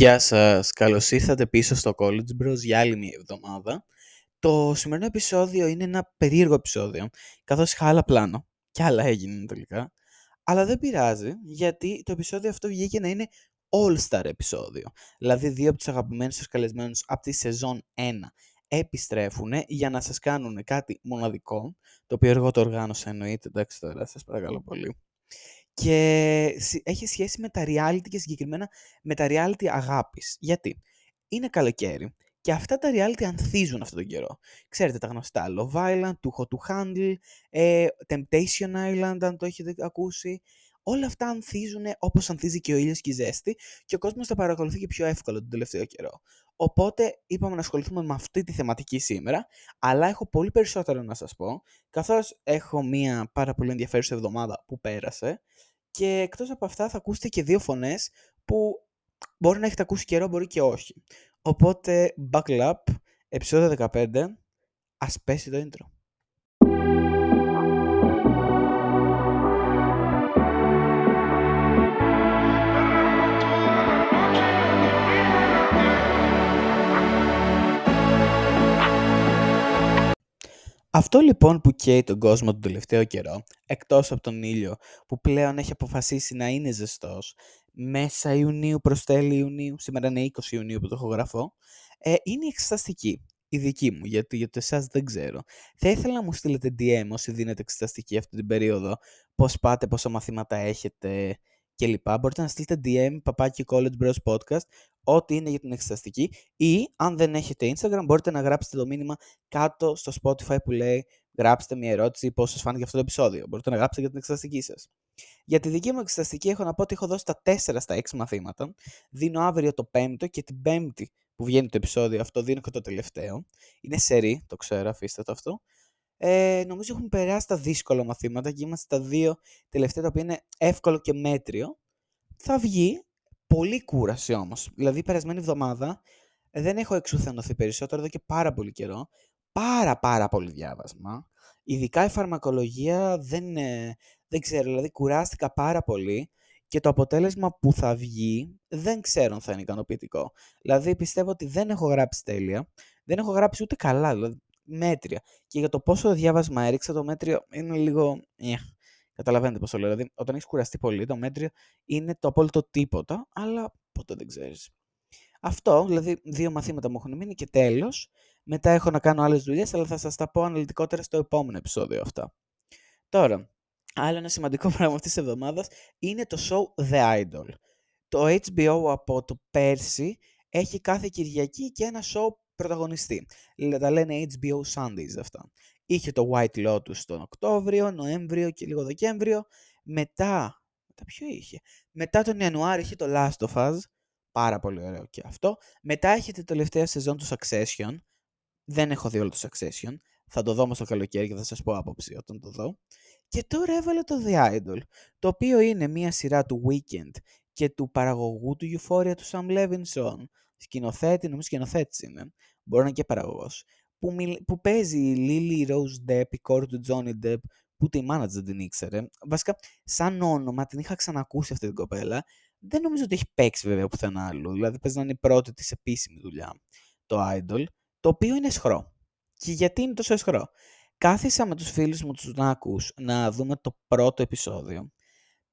Γεια σας, καλώς ήρθατε πίσω στο College Bros για άλλη μια εβδομάδα. Το σημερινό επεισόδιο είναι ένα περίεργο επεισόδιο, καθώς είχα άλλα πλάνο και άλλα έγιναν τελικά. Αλλά δεν πειράζει, γιατί το επεισόδιο αυτό βγήκε να είναι all-star επεισόδιο. Δηλαδή δύο από τους αγαπημένους σας καλεσμένους από τη σεζόν 1 επιστρέφουν για να σας κάνουν κάτι μοναδικό, το οποίο εγώ το οργάνωσα εννοείται, εντάξει τώρα, σας παρακαλώ πολύ και έχει σχέση με τα reality και συγκεκριμένα με τα reality αγάπης. Γιατί; Είναι καλοκαίρι και αυτά τα reality ανθίζουν αυτόν τον καιρό. Ξέρετε τα γνωστά Love Island, Too Hot to Handle, ε, Temptation Island αν το έχετε ακούσει. Όλα αυτά ανθίζουν όπως ανθίζει και ο ήλιος και η ζέστη και ο κόσμος τα παρακολουθεί και πιο εύκολο τον τελευταίο καιρό. Οπότε είπαμε να ασχοληθούμε με αυτή τη θεματική σήμερα, αλλά έχω πολύ περισσότερο να σας πω, καθώς έχω μία πάρα πολύ ενδιαφέρουσα εβδομάδα που πέρασε και εκτός από αυτά θα ακούσετε και δύο φωνές που μπορεί να έχετε ακούσει καιρό, μπορεί και όχι. Οπότε, buckle up, επεισόδιο 15, ας πέσει το intro. Αυτό λοιπόν που καίει τον κόσμο τον τελευταίο καιρό, εκτός από τον ήλιο που πλέον έχει αποφασίσει να είναι ζεστός, μέσα Ιουνίου προς τέλη Ιουνίου, σήμερα είναι 20 Ιουνίου που το έχω γραφώ, ε, είναι η εξεταστική. Η δική μου, γιατί για το εσάς δεν ξέρω. Θα ήθελα να μου στείλετε DM όσοι δίνετε εξεταστική αυτή την περίοδο, πώς πάτε, πόσα μαθήματα έχετε, κλπ. Μπορείτε να στείλετε DM, παπάκι College Bros Podcast, ό,τι είναι για την εξεταστική ή αν δεν έχετε Instagram μπορείτε να γράψετε το μήνυμα κάτω στο Spotify που λέει γράψτε μια ερώτηση πώς σας φάνηκε αυτό το επεισόδιο. Μπορείτε να γράψετε για την εξεταστική σας. Για τη δική μου εξεταστική έχω να πω ότι έχω δώσει τα 4 στα 6 μαθήματα. Δίνω αύριο το 5ο και την 5η που βγαίνει το επεισόδιο αυτό δίνω και το τελευταίο. Είναι σερή, το ξέρω, αφήστε το αυτό. Ε, νομίζω έχουμε περάσει τα δύσκολα μαθήματα και είμαστε τα δύο τελευταία τα οποία είναι εύκολο και μέτριο. Θα βγει πολύ κούραση όμως. Δηλαδή, περασμένη εβδομάδα δεν έχω εξουθενωθεί περισσότερο εδώ και πάρα πολύ καιρό. Πάρα πάρα πολύ διάβασμα. Ειδικά η φαρμακολογία δεν, ε, δεν ξέρω, δηλαδή κουράστηκα πάρα πολύ και το αποτέλεσμα που θα βγει δεν ξέρω αν θα είναι ικανοποιητικό. Δηλαδή πιστεύω ότι δεν έχω γράψει τέλεια, δεν έχω γράψει ούτε καλά, δηλαδή μέτρια. Και για το πόσο διάβασμα έριξα, το μέτριο είναι λίγο... Yeah. Καταλαβαίνετε πώς το λέω. Δηλαδή, όταν έχεις κουραστεί πολύ, το μέτριο είναι το απόλυτο τίποτα, αλλά ποτέ δεν ξέρεις. Αυτό, δηλαδή, δύο μαθήματα μου έχουν μείνει και τέλος. Μετά έχω να κάνω άλλες δουλειές, αλλά θα σας τα πω αναλυτικότερα στο επόμενο επεισόδιο αυτά. Τώρα, άλλο ένα σημαντικό πράγμα αυτής της εβδομάδας είναι το show The Idol. Το HBO από το πέρσι έχει κάθε Κυριακή και ένα show πρωταγωνιστή. Τα λένε HBO Sundays αυτά. Είχε το White Lotus τον Οκτώβριο, Νοέμβριο και λίγο Δεκέμβριο. Μετά, μετά ποιο είχε; Μετά τον Ιανουάριο είχε το Last of Us. Πάρα πολύ ωραίο και αυτό. Μετά έχει τη τελευταία σεζόν του Succession. Δεν έχω δει όλο το Succession. Θα το δω όμως το καλοκαίρι και θα σας πω άποψη όταν το δω. Και τώρα έβαλε το The Idol, το οποίο είναι μια σειρά του Weekend και του παραγωγού του Euphoria του Sam Levinson. Σκηνοθέτη, νομίζω σκηνοθέτης είναι. Μπορεί να είναι και παραγωγός που, που παίζει η Lily Rose Depp, η κόρη του Johnny Depp, που ούτε η μάνα δεν την ήξερε. Βασικά, σαν όνομα την είχα ξανακούσει αυτή την κοπέλα. Δεν νομίζω ότι έχει παίξει βέβαια πουθενά άλλου. Δηλαδή, παίζει να είναι η πρώτη της επίσημη δουλειά, το Idol, το οποίο είναι σχρό. Και γιατί είναι τόσο σχρό. Κάθισα με τους φίλους μου τους Νάκους να δούμε το πρώτο επεισόδιο.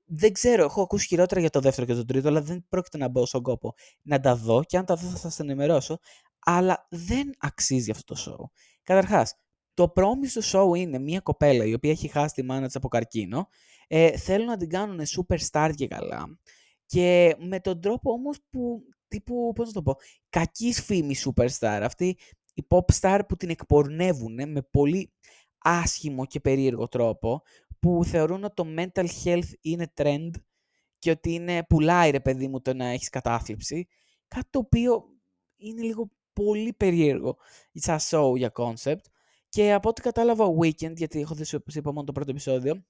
Δεν ξέρω, έχω ακούσει χειρότερα για το δεύτερο και το τρίτο, αλλά δεν πρόκειται να μπω στον κόπο να τα δω και αν τα δω θα σας ενημερώσω αλλά δεν αξίζει αυτό το show. Καταρχάς, το πρόμηση του show είναι μια κοπέλα η οποία έχει χάσει τη μάνα της από καρκίνο. Ε, θέλουν να την κάνουν superstar και καλά. Και με τον τρόπο όμως που. τύπου, πώς να το πω, κακής φήμης superstar. Αυτή η pop star που την εκπορνεύουν με πολύ άσχημο και περίεργο τρόπο που θεωρούν ότι το mental health είναι trend και ότι είναι πουλάει ρε παιδί μου το να έχεις κατάθλιψη. Κάτι το οποίο είναι λίγο πολύ περίεργο σαν show για concept. Και από ό,τι κατάλαβα ο Weekend, γιατί έχω δει σου είπα μόνο το πρώτο επεισόδιο,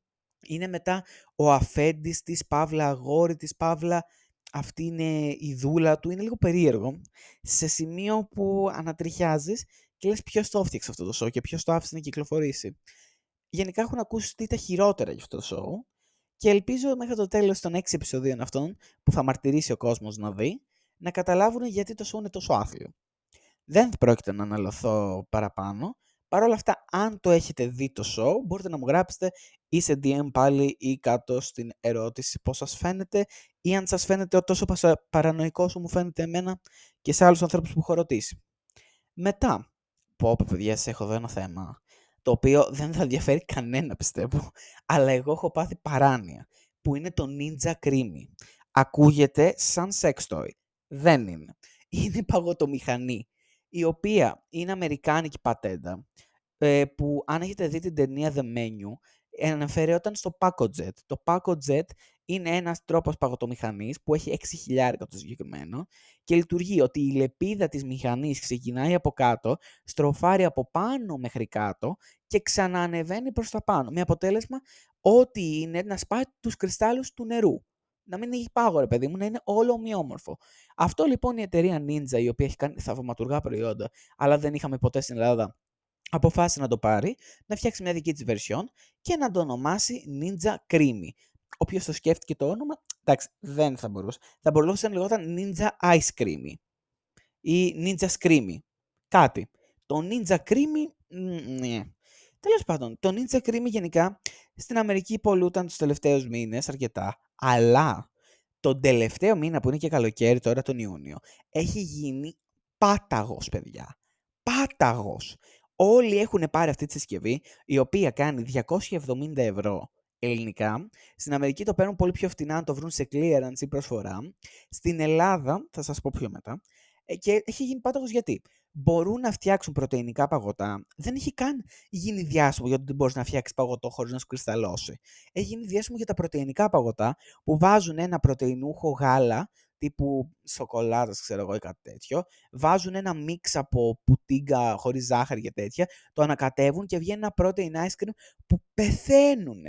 είναι μετά ο αφέντης της, Παύλα αγόρι της, Παύλα αυτή είναι η δούλα του, είναι λίγο περίεργο, σε σημείο που ανατριχιάζεις και λες ποιος το έφτιαξε αυτό το show και ποιος το άφησε να κυκλοφορήσει. Γενικά έχουν ακούσει τι τα χειρότερα για αυτό το show και ελπίζω μέχρι το τέλος των 6 επεισοδίων αυτών που θα μαρτυρήσει ο κόσμος να δει, να καταλάβουν γιατί το show είναι τόσο άθλιο. Δεν πρόκειται να αναλωθώ παραπάνω. Παρ' όλα αυτά, αν το έχετε δει το show, μπορείτε να μου γράψετε ή σε DM πάλι ή κάτω στην ερώτηση πώς σας φαίνεται ή αν σας φαίνεται τόσο παρανοϊκός όσο μου φαίνεται εμένα και σε άλλους ανθρώπους που έχω ρωτήσει. Μετά, πω πω παιδιά, σας έχω εδώ ένα θέμα, το οποίο δεν θα ενδιαφέρει κανένα πιστεύω, αλλά εγώ έχω πάθει παράνοια, που είναι το Ninja Creamy. Ακούγεται σαν sex toy. Δεν είναι. Είναι παγωτομηχανή, η οποία είναι αμερικάνικη πατέντα, ε, που αν έχετε δει την ταινία The Menu, αναφερόταν στο Pacojet. Το Pacojet είναι ένας τρόπος παγωτομηχανής που έχει 6.000 το συγκεκριμένο και λειτουργεί ότι η λεπίδα της μηχανής ξεκινάει από κάτω, στροφάρει από πάνω μέχρι κάτω και ξαναανεβαίνει προς τα πάνω. Με αποτέλεσμα ό,τι είναι να σπάει τους κρυστάλλους του νερού. Να μην έχει πάγο, ρε παιδί μου, να είναι όλο ομοιόμορφο. Αυτό λοιπόν η εταιρεία Ninja, η οποία έχει κάνει θαυματουργά προϊόντα, αλλά δεν είχαμε ποτέ στην Ελλάδα αποφάσισε να το πάρει, να φτιάξει μια δική της version και να το ονομάσει Ninja Creamy. Όποιος το σκέφτηκε το όνομα, εντάξει, δεν θα μπορούσε. Θα μπορούσε να λεγόταν Ninja Ice Creamy ή Ninja Screamy. Κάτι. Το Ninja Creamy, ναι. Τέλος πάντων, το Ninja Creamy γενικά στην Αμερική πολλούταν τους τελευταίους μήνες αρκετά, αλλά τον τελευταίο μήνα που είναι και καλοκαίρι τώρα τον Ιούνιο, έχει γίνει πάταγος, παιδιά. Πάταγος. Όλοι έχουν πάρει αυτή τη συσκευή, η οποία κάνει 270 ευρώ ελληνικά. Στην Αμερική το παίρνουν πολύ πιο φτηνά, αν το βρουν σε clearance ή προσφορά. Στην Ελλάδα, θα σας πω πιο μετά, ε, και έχει γίνει πάταγος γιατί; Μπορούν να φτιάξουν πρωτεϊνικά παγωτά. Δεν έχει καν γίνει διάσημο γιατί δεν μπορείς να φτιάξεις παγωτό χωρίς να σου κρυσταλλώσει. Έχει γίνει διάσημο για τα πρωτεϊνικά παγωτά που βάζουν ένα πρωτεϊνούχο γάλα τύπου σοκολάτας, ξέρω εγώ ή κάτι τέτοιο. Βάζουν ένα μίξ από πουτίγκα χωρίς ζάχαρη και τέτοια, το ανακατεύουν και βγαίνει ένα protein ice cream που πεθαίνουν.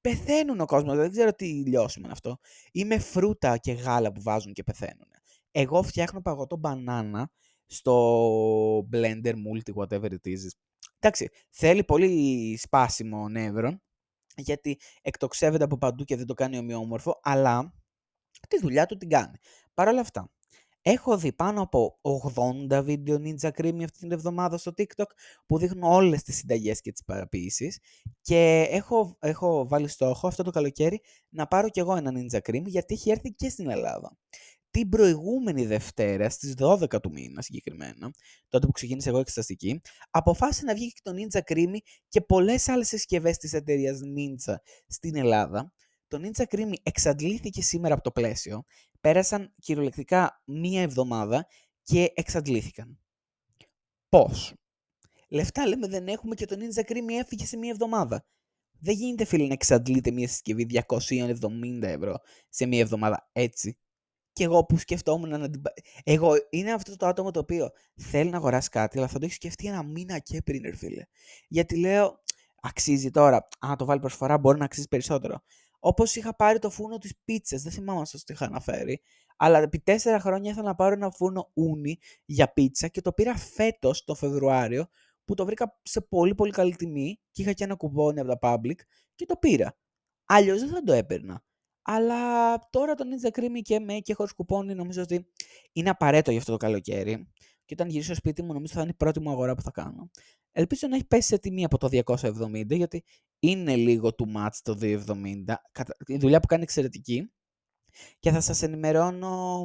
Πεθαίνουν ο κόσμος, δεν ξέρω τι λιώσουμε είναι αυτό. Ή με φρούτα και γάλα που βάζουν και πεθαίνουν. Εγώ φτιάχνω παγωτό μπανάνα στο blender multi whatever it is. Εντάξει, θέλει πολύ σπάσιμο νεύρων, γιατί εκτοξεύεται από παντού και δεν το κάνει ομοιόμορφο, αλλά τη δουλειά του την κάνει. Παρ' όλα αυτά, έχω δει πάνω από 80 βίντεο Ninja Creamy αυτή την εβδομάδα στο TikTok που δείχνουν όλες τις συνταγές και τις παραποίησεις και έχω, έχω βάλει στόχο αυτό το καλοκαίρι να πάρω κι εγώ ένα Ninja Creamy γιατί έχει έρθει και στην Ελλάδα. Την προηγούμενη Δευτέρα, στις 12 του μήνα συγκεκριμένα, τότε που ξεκίνησε εγώ εξεταστική, αποφάσισε να βγει και το Ninja Creamy και πολλές άλλες συσκευές της εταιρείας Ninja στην Ελλάδα, το Ninja Creamy εξαντλήθηκε σήμερα από το πλαίσιο. Πέρασαν κυριολεκτικά μία εβδομάδα και εξαντλήθηκαν. Πώς; Λεφτά λέμε δεν έχουμε και το Ninja Creamy έφυγε σε μία εβδομάδα. Δεν γίνεται φίλε να εξαντλείται μία συσκευή 270 ευρώ σε μία εβδομάδα έτσι. Και εγώ που σκεφτόμουν να την... Εγώ είναι αυτό το άτομο το οποίο θέλει να αγοράσει κάτι, αλλά θα το έχει σκεφτεί ένα μήνα και πριν, ρε φίλε. Γιατί λέω, αξίζει τώρα. Αν το βάλει προσφορά, μπορεί να αξίζει περισσότερο. Όπως είχα πάρει το φούρνο της πίτσας, δεν θυμάμαι αν σα το είχα αναφέρει. Αλλά επί τέσσερα χρόνια ήθελα να πάρω ένα φούρνο ούνι για πίτσα και το πήρα φέτος το Φεβρουάριο που το βρήκα σε πολύ πολύ καλή τιμή και είχα και ένα κουπόνι από τα public και το πήρα. Αλλιώς δεν θα το έπαιρνα. Αλλά τώρα το Ninja Creamy και με και χωρί κουπόνι νομίζω ότι είναι απαραίτητο για αυτό το καλοκαίρι. Και όταν γυρίσω στο σπίτι μου, νομίζω θα είναι η πρώτη μου αγορά που θα κάνω. Ελπίζω να έχει πέσει σε τιμή από το 270, γιατί είναι λίγο too much το 270. Η δουλειά που κάνει εξαιρετική. Και θα σας ενημερώνω...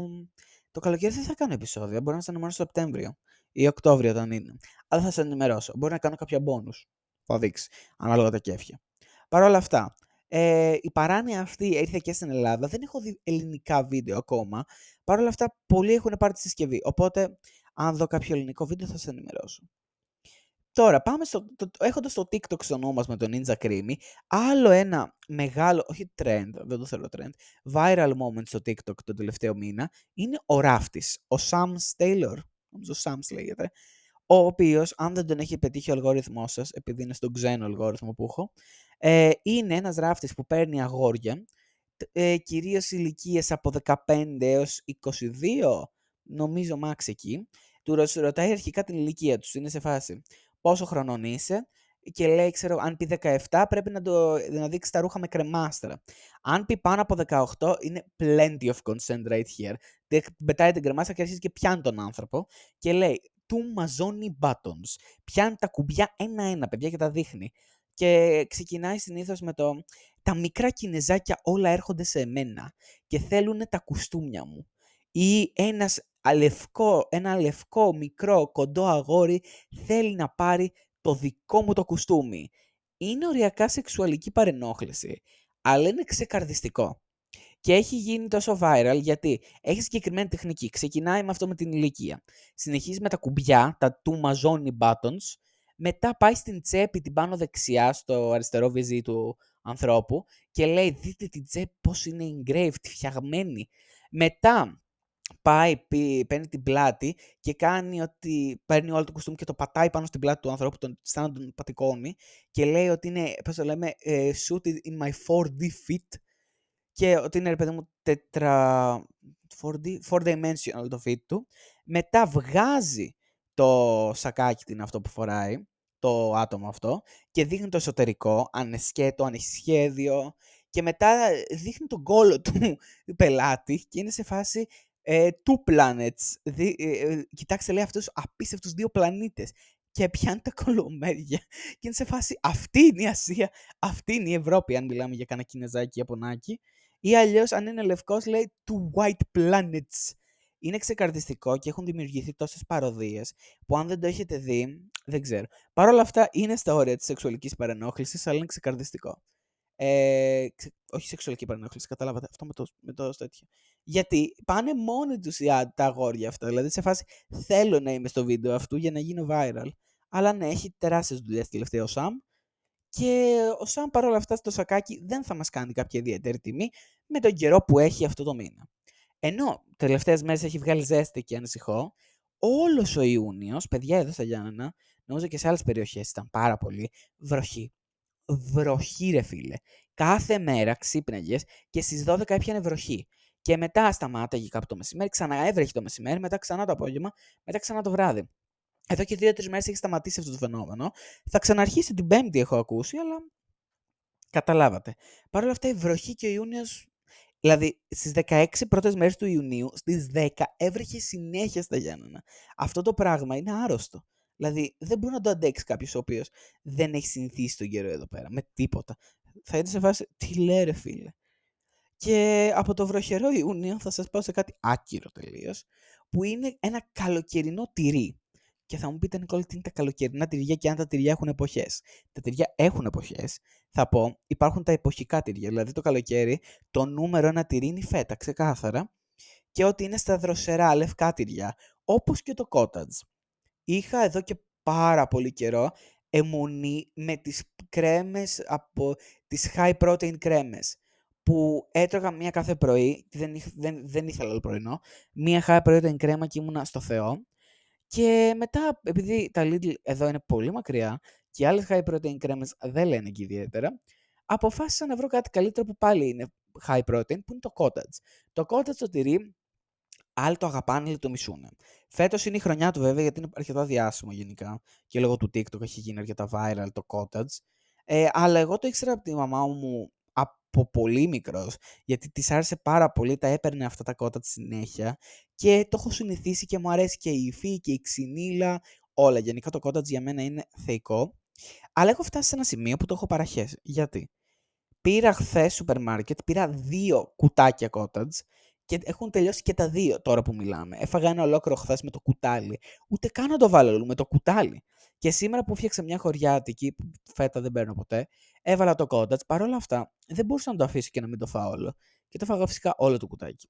Το καλοκαίρι δεν θα κάνω επεισόδια. Μπορώ να σας ενημερώσω Σεπτέμβριο ή Οκτώβριο όταν είναι. Αλλά θα σας ενημερώσω. Μπορεί να κάνω κάποια bonus. Θα δείξει. Ανάλογα τα κέφια. Παρ' όλα αυτά, ε, η παράνοια αυτή ήρθε και στην Ελλάδα. Δεν έχω δει ελληνικά βίντεο ακόμα. Παρ' όλα αυτά, πολλοί έχουν πάρει τη συσκευή. Οπότε, αν δω κάποιο ελληνικό βίντεο, θα σα ενημερώσω. Τώρα, πάμε στο, το, έχοντας το TikTok στο νόμο μας με τον Ninja Creamy, άλλο ένα μεγάλο, όχι trend, δεν το θέλω trend, viral moment στο TikTok τον τελευταίο μήνα, είναι ο ράφτης, ο Sam Taylor, νομίζω Sam's λέγεται, ο οποίος, αν δεν τον έχει πετύχει ο αλγόριθμός σας, επειδή είναι στον ξένο αλγόριθμο που έχω, ε, είναι ένας ράφτης που παίρνει αγόρια, ε, κυρίως ηλικίες από 15 έως 22, νομίζω max εκεί, του ρωτάει αρχικά την ηλικία τους, είναι σε φάση πόσο χρονών είσαι, και λέει, ξέρω, αν πει 17 πρέπει να, το, να δείξει τα ρούχα με κρεμάστρα. Αν πει πάνω από 18 είναι plenty of consent right here. Πετάει την κρεμάστρα και αρχίζει και πιάνει τον άνθρωπο και λέει του μαζώνει buttons. Πιάνει τα κουμπιά ένα-ένα, παιδιά, και τα δείχνει. Και ξεκινάει συνήθως με το «Τα μικρά κινεζάκια όλα έρχονται σε μένα και θέλουν τα κουστούμια μου». Ή ένας αλευκό, ένα λευκό, μικρό, κοντό αγόρι θέλει να πάρει το δικό μου το κουστούμι. Είναι οριακά σεξουαλική παρενόχληση, αλλά είναι ξεκαρδιστικό. Και έχει γίνει τόσο viral γιατί έχει συγκεκριμένη τεχνική. Ξεκινάει με αυτό με την ηλικία. Συνεχίζει με τα κουμπιά, τα του μαζόνι buttons. Μετά πάει στην τσέπη την πάνω δεξιά, στο αριστερό βυζί του ανθρώπου και λέει δείτε την τσέπη πώς είναι engraved, φτιαγμένη. Μετά πάει, παίρνει την πλάτη και κάνει ότι παίρνει όλο το κουστούμι και το πατάει πάνω στην πλάτη του ανθρώπου, τον, σαν να τον πατικώνει και λέει ότι είναι, πώς το λέμε, uh, shooted in my 4D fit και ότι είναι, ρε παιδί μου, τετρα... 4D, 4 dimensional το fit του. Μετά βγάζει το σακάκι την αυτό που φοράει, το άτομο αυτό, και δείχνει το εσωτερικό, ανεσκέτο, ανεσχέδιο, και μετά δείχνει τον κόλο του πελάτη και είναι σε φάση ε, two planets. Δι, ε, ε, κοιτάξτε, λέει αυτούς απίστευτους δύο πλανήτες. Και πιάνει τα κολομέρια. Και είναι σε φάση, αυτή είναι η Ασία, αυτή είναι η Ευρώπη, αν μιλάμε για κανένα κινεζάκι ή Ιαπωνάκι. Ή αλλιώς, αν είναι λευκός, λέει two white planets. Είναι ξεκαρδιστικό και έχουν δημιουργηθεί τόσες παροδίες που αν δεν το έχετε δει, δεν ξέρω. Παρ' όλα αυτά είναι στα όρια της σεξουαλικής παρενόχλησης, αλλά είναι ξεκαρδιστικό. Ε, όχι σεξουαλική παρενόχληση, καταλάβατε αυτό με το, με το τέτοιο. Γιατί πάνε μόνοι τους τα αγόρια αυτά. Δηλαδή σε φάση θέλω να είμαι στο βίντεο αυτού για να γίνω viral. Αλλά ναι, έχει τεράστιες δουλειές τελευταία ο Σαμ. Και ο Σαμ παρόλα αυτά στο σακάκι δεν θα μας κάνει κάποια ιδιαίτερη τιμή με τον καιρό που έχει αυτό το μήνα. Ενώ τελευταίες μέρες έχει βγάλει ζέστη και ανησυχώ, όλος ο Ιούνιος, παιδιά εδώ στα Γιάννενα, νομίζω και σε άλλες περιοχές ήταν πάρα πολύ βροχή βροχή, ρε φίλε. Κάθε μέρα ξύπναγες και στις 12 έπιανε βροχή. Και μετά σταμάταγε κάπου το μεσημέρι, ξανά έβρεχε το μεσημέρι, μετά ξανά το απόγευμα, μετά ξανά το βράδυ. Εδώ και δύο-τρεις μέρες έχει σταματήσει αυτό το φαινόμενο. Θα ξαναρχίσει την Πέμπτη, έχω ακούσει, αλλά καταλάβατε. Παρ' όλα αυτά η βροχή και ο Ιούνιος. Δηλαδή, στις 16 πρώτες μέρες του Ιουνίου, στις 10 έβρεχε συνέχεια στα Γιάννενα. Αυτό το πράγμα είναι άρρωστο. Δηλαδή, δεν μπορεί να το αντέξει κάποιος ο οποίος δεν έχει συνηθίσει τον καιρό εδώ πέρα. Με τίποτα. Θα είναι σε φάση, τι λέει ρε φίλε. Και από το βροχερό Ιούνιο θα σας πάω σε κάτι άκυρο τελείως, που είναι ένα καλοκαιρινό τυρί. Και θα μου πείτε, Νικόλη, τι είναι τα καλοκαιρινά τυριά και αν τα τυριά έχουν εποχές. Τα τυριά έχουν εποχές. Θα πω, υπάρχουν τα εποχικά τυριά. Δηλαδή το καλοκαίρι, το νούμερο ένα τυρί είναι η φέτα, ξεκάθαρα. Και ότι είναι στα δροσερά λευκά τυριά. Όπως και το cottage είχα εδώ και πάρα πολύ καιρό αιμονή με τις κρέμες από τις high protein κρέμες που έτρωγα μία κάθε πρωί, δεν, δεν, δεν ήθελα άλλο πρωινό, μία high protein κρέμα και ήμουνα στο Θεό. Και μετά, επειδή τα Lidl εδώ είναι πολύ μακριά και οι άλλες high protein κρέμες δεν λένε και ιδιαίτερα, αποφάσισα να βρω κάτι καλύτερο που πάλι είναι high protein, που είναι το cottage. Το cottage το τυρί Άλλοι το αγαπάνε, άλλοι το μισούν. Φέτος είναι η χρονιά του βέβαια, γιατί είναι αρκετά διάσημο γενικά. Και λόγω του TikTok έχει γίνει αρκετά viral το cottage. Ε, αλλά εγώ το ήξερα από τη μαμά μου από πολύ μικρός, γιατί της άρεσε πάρα πολύ, τα έπαιρνε αυτά τα cottage συνέχεια και το έχω συνηθίσει και μου αρέσει και η υφή και η ξυνήλα, όλα. Γενικά το cottage για μένα είναι θεϊκό. Αλλά έχω φτάσει σε ένα σημείο που το έχω παραχέσει. Γιατί; Πήρα χθες σούπερ μάρκετ, πήρα δύο κουτάκια cottage και έχουν τελειώσει και τα δύο τώρα που μιλάμε. Έφαγα ένα ολόκληρο χθες με το κουτάλι. Ούτε καν να το βάλω με το κουτάλι. Και σήμερα που φτιάξα μια χωριάτικη, που φέτα δεν παίρνω ποτέ, έβαλα το κόντατς. Παρ' όλα αυτά, δεν μπορούσα να το αφήσω και να μην το φάω όλο. Και το φάγα φυσικά όλο το κουτάκι.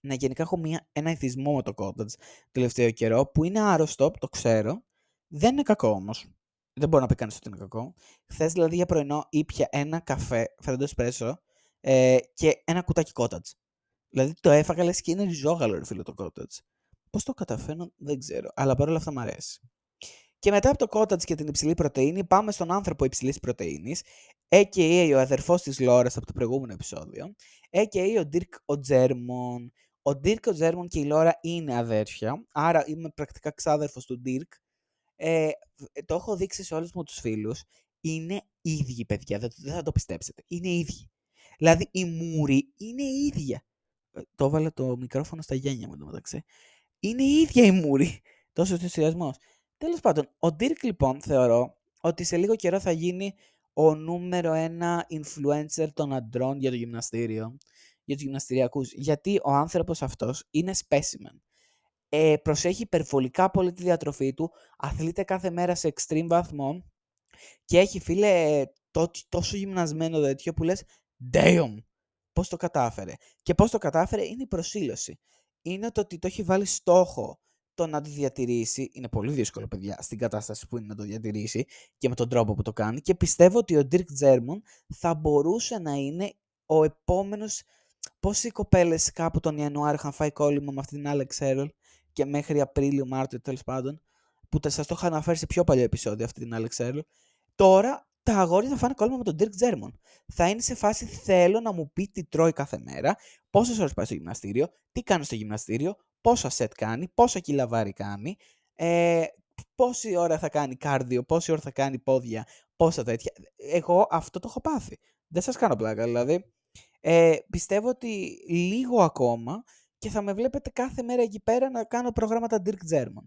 Ναι, γενικά έχω μια, ένα ηθισμό με το κόντατς τελευταίο καιρό που είναι άρρωστο, το ξέρω. Δεν είναι κακό όμως. Δεν μπορεί να πει κανείς ότι είναι κακό. Χθες δηλαδή για πρωινό ήπια ένα καφέ, φρέντο εσπρέσο, ε, και ένα κουτάκι κότατ. Δηλαδή το έφαγα λες και είναι ριζόγαλο ρε φίλο το cottage. Πώς το καταφέρνω δεν ξέρω, αλλά παρόλα αυτά μου αρέσει. Και μετά από το cottage και την υψηλή πρωτεΐνη πάμε στον άνθρωπο υψηλής πρωτεΐνης, a.k.a. ο αδερφός της Λόρας από το προηγούμενο επεισόδιο, a.k.a. ο Dirk ο Τζέρμον. Ο Dirk ο Τζέρμον και η Λόρα είναι αδέρφια, άρα είμαι πρακτικά ξάδερφος του Dirk. Ε, το έχω δείξει σε όλους μου τους φίλους. Είναι ίδιοι, παιδιά. Δεν, δεν θα το πιστέψετε. Είναι ίδιοι. Δηλαδή, η μούρη είναι ίδια. Ε, το έβαλε το μικρόφωνο στα γένια μου, το μεταξύ. Είναι η ίδια η μούρη. Τόσο ενθουσιασμός. Τέλος πάντων, ο Dirk λοιπόν θεωρώ ότι σε λίγο καιρό θα γίνει ο νούμερο ένα influencer των αντρών για το γυμναστήριο, για τους γυμναστηριακούς. Γιατί ο άνθρωπος αυτός είναι specimen. Ε, προσέχει υπερβολικά πολύ τη διατροφή του, αθλείται κάθε μέρα σε extreme βαθμό και έχει φίλε τόσο γυμνασμένο τέτοιο που λες damn, πώς το κατάφερε. Και πώς το κατάφερε είναι η προσήλωση. Είναι το ότι το έχει βάλει στόχο το να το διατηρήσει. Είναι πολύ δύσκολο, παιδιά, στην κατάσταση που είναι να το διατηρήσει και με τον τρόπο που το κάνει. Και πιστεύω ότι ο Dirk German θα μπορούσε να είναι ο επόμενος. Πόσοι κοπέλες κάπου τον Ιανουάριο είχαν φάει κόλλημα με αυτήν την Alex Errol και μέχρι Απρίλιο, Μάρτιο τέλος πάντων, που σας το είχα αναφέρει σε πιο παλιό επεισόδιο αυτή την Alex Errol. Τώρα τα αγόρια θα φάνε κόλλημα με τον Dirk German. Θα είναι σε φάση θέλω να μου πει τι τρώει κάθε μέρα, πόσες ώρες πάει στο γυμναστήριο, τι κάνει στο γυμναστήριο, πόσα σετ κάνει, πόσα κιλά βάρη κάνει, ε, πόση ώρα θα κάνει κάρδιο, πόση ώρα θα κάνει πόδια, πόσα τέτοια. Εγώ αυτό το έχω πάθει. Δεν σας κάνω πλάκα, δηλαδή. Ε, πιστεύω ότι λίγο ακόμα και θα με βλέπετε κάθε μέρα εκεί πέρα να κάνω προγράμματα Dirk German.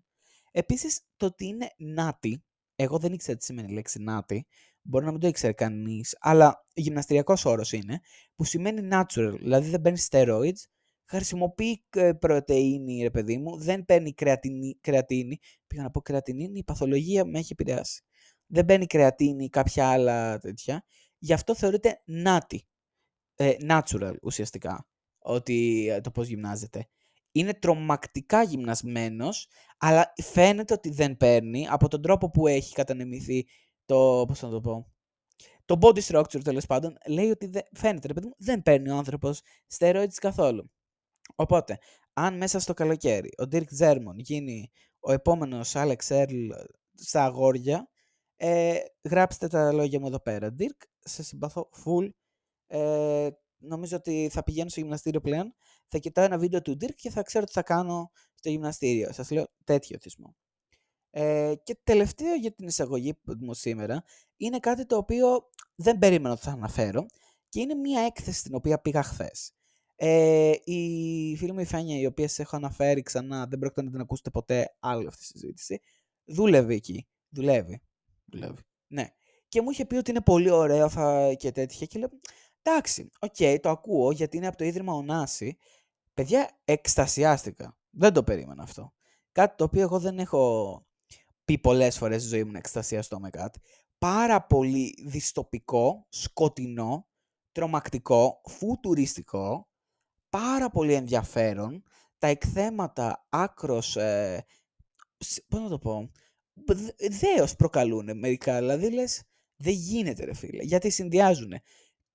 Επίσης, το ότι είναι νάτι, εγώ δεν ήξερα τι σημαίνει η λέξη νάτι, μπορεί να μην το ήξερε κανείς, αλλά γυμναστηριακός όρος είναι, που σημαίνει natural, δηλαδή δεν παίρνεις steroids, χρησιμοποιεί ε, πρωτεΐνη, ρε παιδί μου, δεν παίρνει κρεατίνη, κρεατίνη. Πήγα να πω κρεατινίνη, η παθολογία με έχει επηρεάσει. Δεν παίρνει κρεατίνη ή κάποια άλλα τέτοια. Γι' αυτό θεωρείται νάτι. Ε, natural ουσιαστικά. Ότι ε, το πώς γυμνάζεται. Είναι τρομακτικά γυμνασμένος, αλλά φαίνεται ότι δεν παίρνει από τον τρόπο που έχει κατανεμηθεί το, πώς να το πω, το body structure τέλος πάντων λέει ότι δεν, φαίνεται ρε παιδί μου, δεν παίρνει ο άνθρωπος steroids καθόλου. Οπότε, αν μέσα στο καλοκαίρι ο Dirk German γίνει ο επόμενος Alex Earl στα αγόρια, ε, γράψτε τα λόγια μου εδώ πέρα. Dirk, σε συμπαθώ full. Ε, νομίζω ότι θα πηγαίνω στο γυμναστήριο πλέον. Θα κοιτάω ένα βίντεο του Dirk και θα ξέρω τι θα κάνω στο γυμναστήριο. Σας λέω τέτοιο θυσμό. Ε, και τελευταίο για την εισαγωγή μου σήμερα είναι κάτι το οποίο δεν περίμενα ότι θα αναφέρω και είναι μια έκθεση την οποία πήγα χθες. Ε, η φίλη μου η Φάνια, η οποία σε έχω αναφέρει ξανά, δεν πρόκειται να την ακούσετε ποτέ άλλη αυτή τη συζήτηση, δούλευε εκεί. Δουλεύει. Δουλεύει. Ναι. Και μου είχε πει ότι είναι πολύ ωραίο θα... και τέτοια. Και λέω, εντάξει, OK, okay, το ακούω γιατί είναι από το Ίδρυμα Ωνάση. Παιδιά, εκστασιάστηκα. Δεν το περίμενα αυτό. Κάτι το οποίο εγώ δεν έχω πει πολλές φορές στη ζωή μου να εκστασιαστώ με κάτι. Πάρα πολύ διστοπικό, σκοτεινό, τρομακτικό, φουτουριστικό πάρα πολύ ενδιαφέρον. Τα εκθέματα άκρος, ε, πώς να το πω, δέος προκαλούν μερικά. Δηλαδή λες, δεν γίνεται ρε φίλε. Γιατί συνδυάζουν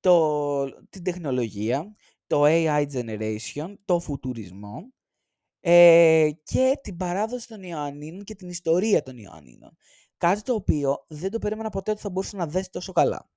το, την τεχνολογία, το AI generation, το φουτουρισμό ε, και την παράδοση των Ιωαννίνων και την ιστορία των Ιωαννίνων. Κάτι το οποίο δεν το περίμενα ποτέ ότι θα μπορούσε να δέσει τόσο καλά.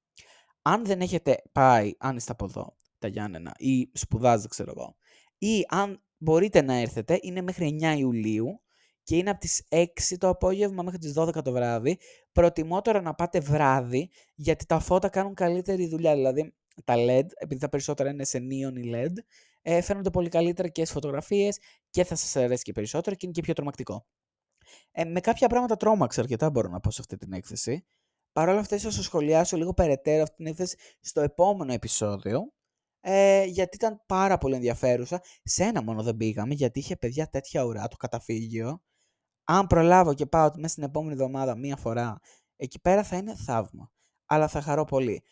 Αν δεν έχετε πάει, αν είστε από εδώ, τα Γιάννενα ή σπουδάζετε, ξέρω εγώ. Ή αν μπορείτε να έρθετε, είναι μέχρι 9 Ιουλίου και είναι από τις 6 το απόγευμα μέχρι τις 12 το βράδυ. Προτιμώ τώρα να πάτε βράδυ, γιατί τα φώτα κάνουν καλύτερη δουλειά. Δηλαδή, τα LED, επειδή τα περισσότερα είναι σε neon LED, ε, φαίνονται πολύ καλύτερα και στις φωτογραφίες και θα σας αρέσει και περισσότερο και είναι και πιο τρομακτικό. Ε, με κάποια πράγματα τρόμαξα αρκετά μπορώ να πω σε αυτή την έκθεση. Παρ' όλα αυτά, ίσως σχολιάσω λίγο περαιτέρω αυτή την έκθεση στο επόμενο επεισόδιο ε, γιατί ήταν πάρα πολύ ενδιαφέρουσα. Σε ένα μόνο δεν πήγαμε, γιατί είχε παιδιά τέτοια ουρά το καταφύγιο. Αν προλάβω και πάω μέσα στην επόμενη εβδομάδα μία φορά, εκεί πέρα θα είναι θαύμα. Αλλά θα χαρώ πολύ.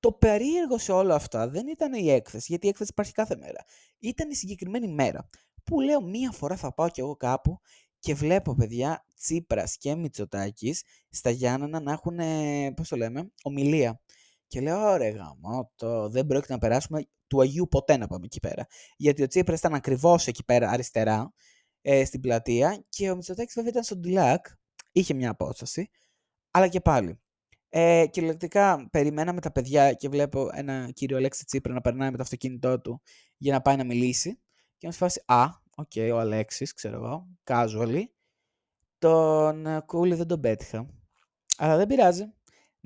Το περίεργο σε όλα αυτά δεν ήταν η έκθεση, γιατί η έκθεση υπάρχει κάθε μέρα. Ήταν η συγκεκριμένη μέρα. Που λέω μία φορά θα πάω κι εγώ κάπου και βλέπω παιδιά Τσίπρας και Μητσοτάκης στα Γιάννενα να έχουν, πώς το λέμε, ομιλία. Και λέω, ωραία γάμο, το δεν πρόκειται να περάσουμε του Αγίου ποτέ να πάμε εκεί πέρα. Γιατί ο Τσίπρας ήταν ακριβώς εκεί πέρα αριστερά, ε, στην πλατεία, και ο Μητσοτάκης βέβαια ήταν στον Τιλάκ, είχε μια απόσταση, αλλά και πάλι. Ε, κυριολεκτικά περιμέναμε τα παιδιά και βλέπω ένα κύριο Αλέξη Τσίπρα να περνάει με το αυτοκίνητό του για να πάει να μιλήσει. Και να φάση, α, OK, okay, ο Αλέξης, ξέρω εγώ, casually. τον ε, Κούλη δεν τον πέτυχα. Αλλά δεν πειράζει.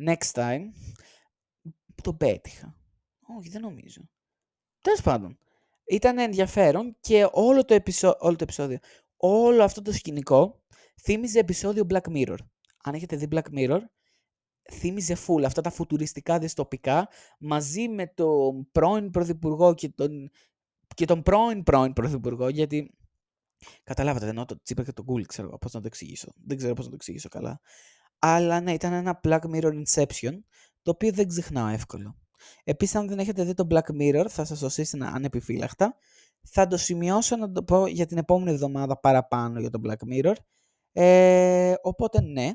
Next time. Τον πέτυχα. Όχι, δεν νομίζω. Τέλος πάντων. Ήταν ενδιαφέρον και όλο το, επεισο... όλο το επεισόδιο, όλο αυτό το σκηνικό θύμιζε επεισόδιο Black Mirror. Αν έχετε δει Black Mirror, θύμιζε full αυτά τα φουτουριστικά δυστοπικά μαζί με τον πρώην πρωθυπουργό και τον, και τον πρώην πρώην πρωθυπουργό γιατί καταλάβατε εννοώ το Τσίπρα και τον Γκούλ ξέρω πώς να το εξηγήσω δεν ξέρω πώς να το εξηγήσω καλά αλλά ναι ήταν ένα Black Mirror Inception το οποίο δεν ξεχνάω εύκολο. Επίσης αν δεν έχετε δει το Black Mirror θα σας το σύστηνα ανεπιφύλακτα. Θα το σημειώσω να το πω για την επόμενη εβδομάδα παραπάνω για το Black Mirror. Ε, οπότε ναι.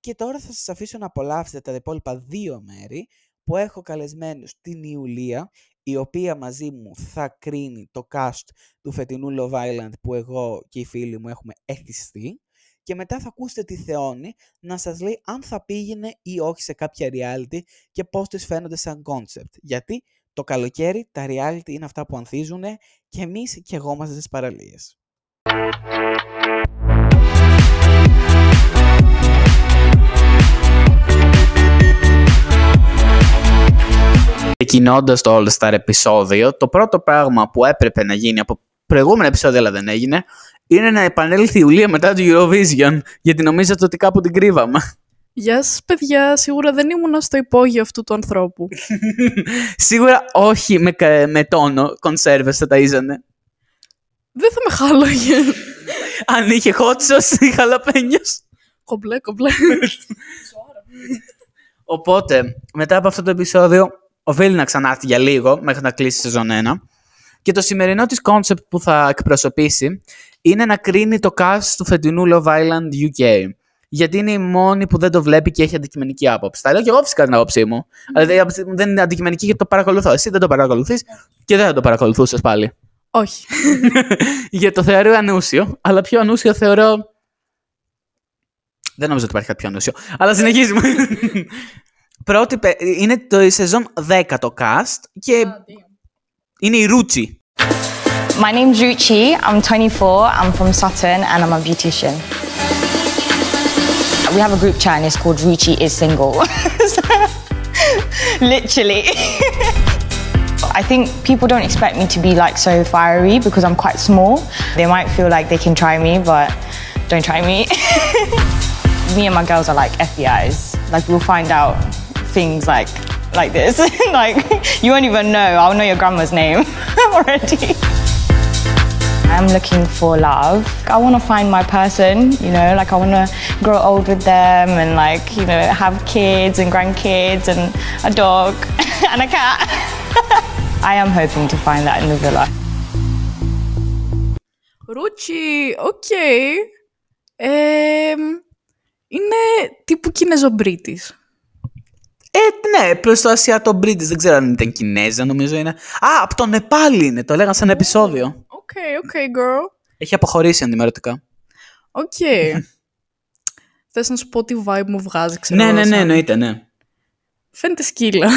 Και τώρα θα σας αφήσω να απολαύσετε τα υπόλοιπα δύο μέρη που έχω καλεσμένους την Ιουλία, η οποία μαζί μου θα κρίνει το cast του φετινού Love Island που εγώ και οι φίλοι μου έχουμε εθιστεί. Και μετά θα ακούσετε τη Θεόνη να σας λέει αν θα πήγαινε ή όχι σε κάποια reality και πώς τις φαίνονται σαν concept. Γιατί το καλοκαίρι τα reality είναι αυτά που ανθίζουν και εμείς και εγώ μας στις παραλίες. Ξεκινώντα το All Star επεισόδιο, το πρώτο πράγμα που έπρεπε να γίνει από προηγούμενα επεισόδια αλλά δεν έγινε, είναι να επανέλθει η Ιουλία μετά το Eurovision, γιατί νομίζατε ότι κάπου την κρύβαμε. Γεια σας, παιδιά. Σίγουρα δεν ήμουν στο υπόγειο αυτού του ανθρώπου. Σίγουρα όχι με, με τόνο κονσέρβε θα ταΐζανε. Δεν θα με χάλαγε. Αν είχε χότσο ή χαλαπένιος. Κομπλέ, κομπλέ. Οπότε, μετά από αυτό το επεισόδιο, οφείλει να ξανάρθει για λίγο μέχρι να κλείσει η σεζόν 1. Και το σημερινό της concept που θα εκπροσωπήσει είναι να κρίνει το cast του φετινού Love Island UK. Γιατί είναι η μόνη που δεν το βλέπει και έχει αντικειμενική άποψη. Τα λέω και εγώ φυσικά την άποψή μου. Mm. Αλλά δεν είναι αντικειμενική γιατί το παρακολουθώ. Εσύ δεν το παρακολουθείς και δεν θα το παρακολουθούσες πάλι. Όχι. γιατί το θεωρώ ανούσιο. Αλλά πιο ανούσιο θεωρώ. Δεν νομίζω ότι υπάρχει κάτι πιο ανούσιο. Αλλά συνεχίζουμε. Πρώτη, είναι το η σεζόν 10 το cast και είναι η Ρούτσι. My name's Ruchi. I'm 24. I'm from Sutton and I'm a beautician. We have a group chat and it's called Ruchi is single. Literally. I think people don't expect me to be like so fiery because I'm quite small. They might feel like they can try me, but don't try me. me and my girls are like FBI's. Like we'll find out things like like this. like you won't even know. I'll know your grandma's name already. I'm looking for love. I want to find my person, you know, like I want to grow old with them and like, you know, have kids and grandkids and a dog and a cat. I am hoping to find that in the villa. Ρούτσι, οκ. Okay. Ε, είναι τύπου Κινεζομπρίτης. Ε, ναι, προς το Ασιατομπρίτη. Δεν ξέρω αν ήταν Κινέζα, νομίζω είναι. Α, από το Νεπάλ είναι. Το λέγανε σε ένα επεισόδιο. OK, okay, OK, okay, girl. Έχει αποχωρήσει ενημερωτικά. OK. Okay. Θες να σου πω τι vibe μου βγάζει, ξέρω Ναι, ναι, ναι, εννοείται, ναι. Φαίνεται σκύλα.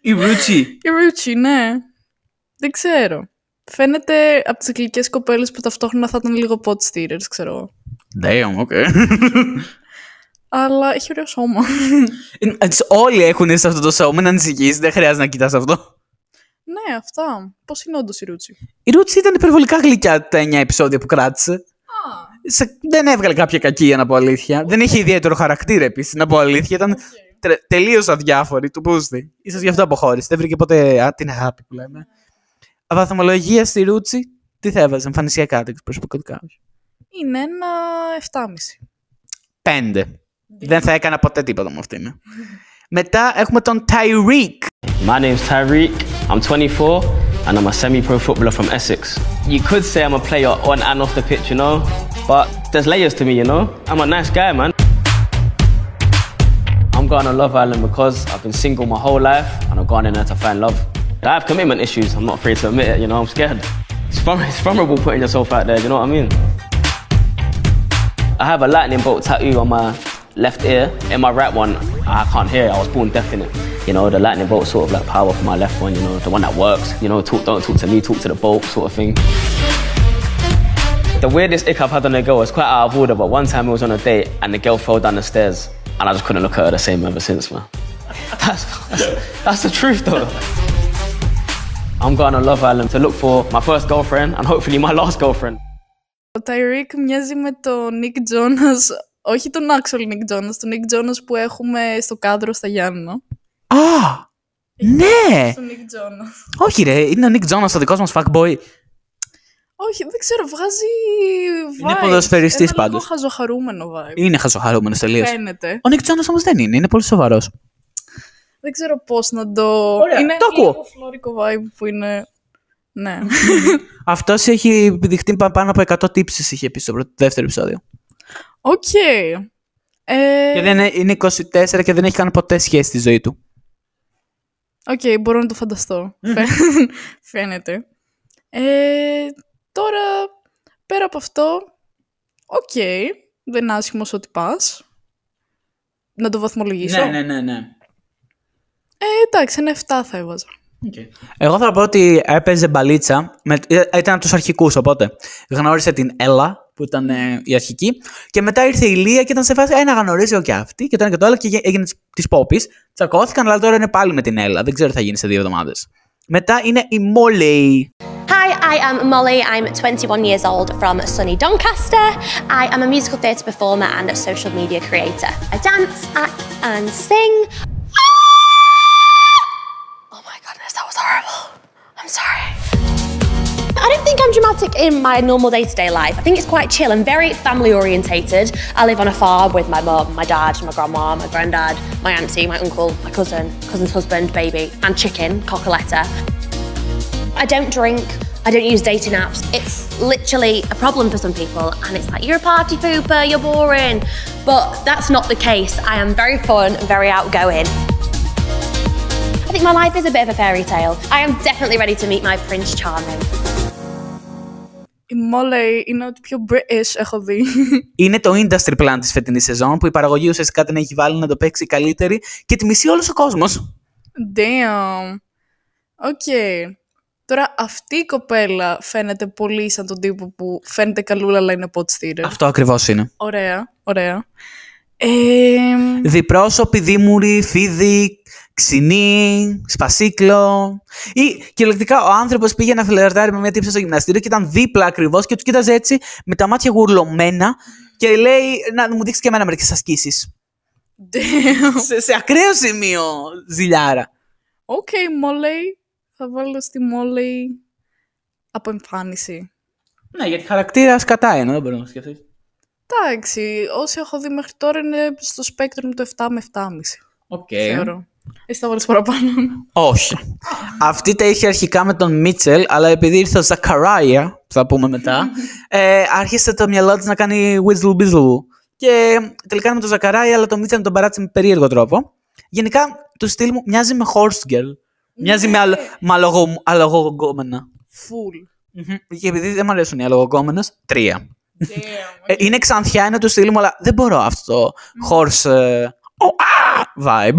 Η Ρούτσι. Η Ρούτσι, ναι. Δεν ξέρω. Φαίνεται από τις αγγλικές κοπέλες που ταυτόχρονα θα ήταν λίγο pot stirrers, ξέρω. Damn, okay αλλά έχει ωραίο σώμα. Ε, όλοι έχουν σε αυτό το σώμα, να ανησυχείς, δεν χρειάζεται να κοιτάς αυτό. Ναι, αυτά. Πώς είναι όντως η Ρούτσι; Η Ρούτσι ήταν υπερβολικά γλυκιά τα 9 επεισόδια που κράτησε. Σε... Δεν έβγαλε κάποια κακία, να πω αλήθεια. Δεν είχε ιδιαίτερο χαρακτήρα επίσης, να πω αλήθεια. Ήταν okay. τελείως αδιάφορη του Πούστη. σω γι' αυτό αποχώρησε. Δεν βρήκε ποτέ α, την αγάπη που λέμε. Βαθμολογία στη Ρούτσι, τι θα έβαζε, εμφανισιακά, δεν προσωπικά. Είναι ένα 7,5. 5. Δεν θα έκανα ποτέ τίποτα με αυτήν. Μετά έχουμε τον Tyreek. My name's Tyreek. I'm 24 and I'm a semi-pro footballer from Essex. You could say I'm a player on and off the pitch, you know, but there's layers to me, you know. I'm a nice guy, man. I'm going on Love Island because I've been single my whole life and I've gone in there to find love. I have commitment issues. I'm not afraid to admit it, you know. I'm scared. It's, it's vulnerable putting yourself out there, you know what I mean? I have a lightning bolt tattoo on my left ear. In my right one, I can't hear. I was born deaf in it. You know, the lightning bolt sort of like power for my left one. You know, the one that works. You know, talk, don't talk to me, talk to the bolt sort of thing. The weirdest ick I've had on a girl was quite out of order, but one time I was on a date and the girl fell down the stairs and I just couldn't look at her the same ever since, man. That's, that's the truth though. I'm going on Love Island to look for my first girlfriend and hopefully my last girlfriend. Ο Tyreek μοιάζει με τον Nick Jonas, όχι τον actual Nick Jonas, τον Nick Jonas που έχουμε στο κάδρο στα Γιάννα. Α! Ναι! Τον Nick Jonas. Όχι ρε, είναι ο Nick Jonas ο δικός μας fuckboy. Όχι, δεν ξέρω, βγάζει Είναι vibes. ποδοσφαιριστής Ένα λίγο πάντως. χαζοχαρούμενο vibe. Είναι χαζοχαρούμενος τελείως. Φαίνεται. Ο Nick Jonas όμως δεν είναι, είναι πολύ σοβαρός. Δεν ξέρω πώς να το... Ωραία, είναι το ακούω. λίγο φλόρικο vibe που είναι... Ναι. Αυτός έχει πηδηχτεί πα- πάνω από 100 τύπισσες είχε πει στο πρώτο, δεύτερο επεισόδιο. Οκ. Ε, Και δεν είναι, είναι 24 και δεν έχει κάνει ποτέ σχέση στη ζωή του. Οκ, μπορώ να το φανταστώ. Φαι- Φαίνεται. Ε, τώρα, πέρα από αυτό, οκ, δεν είναι άσχημος ότι πας. Να το βαθμολογήσω. ναι, ναι. Ε, εντάξει, ένα 7 θα έβαζα. Εγώ θα πω ότι έπαιζε μπαλίτσα. Με, ε, ήταν από τους αρχικούς, οπότε γνώρισε την Έλα, που ήταν ε, η αρχική. Και μετά ήρθε η Λία και ήταν σε φάση. Ένα γνωρίζει και αυτή και το ένα και το άλλο και γέ- έγινε της Πόπης. Τσακώθηκαν, αλλά τώρα είναι πάλι με την Έλα. Δεν ξέρω τι θα γίνει σε δύο εβδομάδες. Μετά είναι η Μόλεϊ. Hi, I am Molly. I'm 21 years old from sunny Doncaster. I am a musical theatre performer and a social media creator. I dance, act, and sing. In my normal day to day life. I think it's quite chill and very family orientated. I live on a farm with my mum, my dad, my grandma, my granddad, my auntie, my uncle, my cousin, cousin's husband, baby, and chicken, coccoletta. I don't drink. I don't use dating apps. It's literally a problem for some people, and it's like you're a party pooper, you're boring. But that's not the case. I am very fun and very outgoing. I think my life is a bit of a fairy tale. I am definitely ready to meet my Prince Charming. Η Molly είναι ό,τι πιο British έχω δει. Είναι το industry plant της φετινής σεζόν που η παραγωγή ουσιαστικά την έχει βάλει να το παίξει καλύτερη και τη μισεί όλος ο κόσμος. Damn. Οκ. Τώρα αυτή η κοπέλα φαίνεται πολύ σαν τον τύπο που φαίνεται καλούλα αλλά είναι pot stirrer. Αυτό ακριβώς είναι. Ωραία, ωραία. Ε, Διπρόσωπη, δίμουρη, φίδι, ξινή, σπασίκλο. Ή κυριολεκτικά ο άνθρωπος πήγε να φλερτάρει με μια τύπισσα στο γυμναστήριο και ήταν δίπλα ακριβώς και τους κοίταζε έτσι με τα μάτια γουρλωμένα και λέει να μου δείξεις και εμένα μερικές ασκήσεις. damn. σε, σε ακραίο σημείο, ζηλιάρα. Οκ, Molly. Θα βάλω στη Molly από εμφάνιση. Ναι, γιατί χαρακτήρας σκατά είναι, δεν μπορεί να σκεφτείς. Εντάξει, όσοι έχω δει μέχρι τώρα είναι στο spectrum το 7 με 7,5. Οκ. Θεωρώ. Εσύ θα βάλεις παραπάνω. Όχι. Αυτή τα είχε αρχικά με τον Μίτσελ, αλλά επειδή ήρθε ο Ζακαράια, που θα πούμε μετά, ε, άρχισε το μυαλό της να κάνει whizzle bizzle. Και τελικά είναι με τον Ζακαράια, αλλά τον Μίτσελ τον παράτησε με περίεργο τρόπο. Γενικά, το στυλ μου μοιάζει με horse girl. Μοιάζει με, αλο, με αλογο, αλογογκόμενα. Full. Μμμ. Και επειδή δεν μου αρέσουν οι αλογογκόμενες, τρία. Damn. Ε, είναι ξανθιά, είναι του στυλ μου, αλλά δεν μπορώ αυτό το horse ε, ο, α, vibe.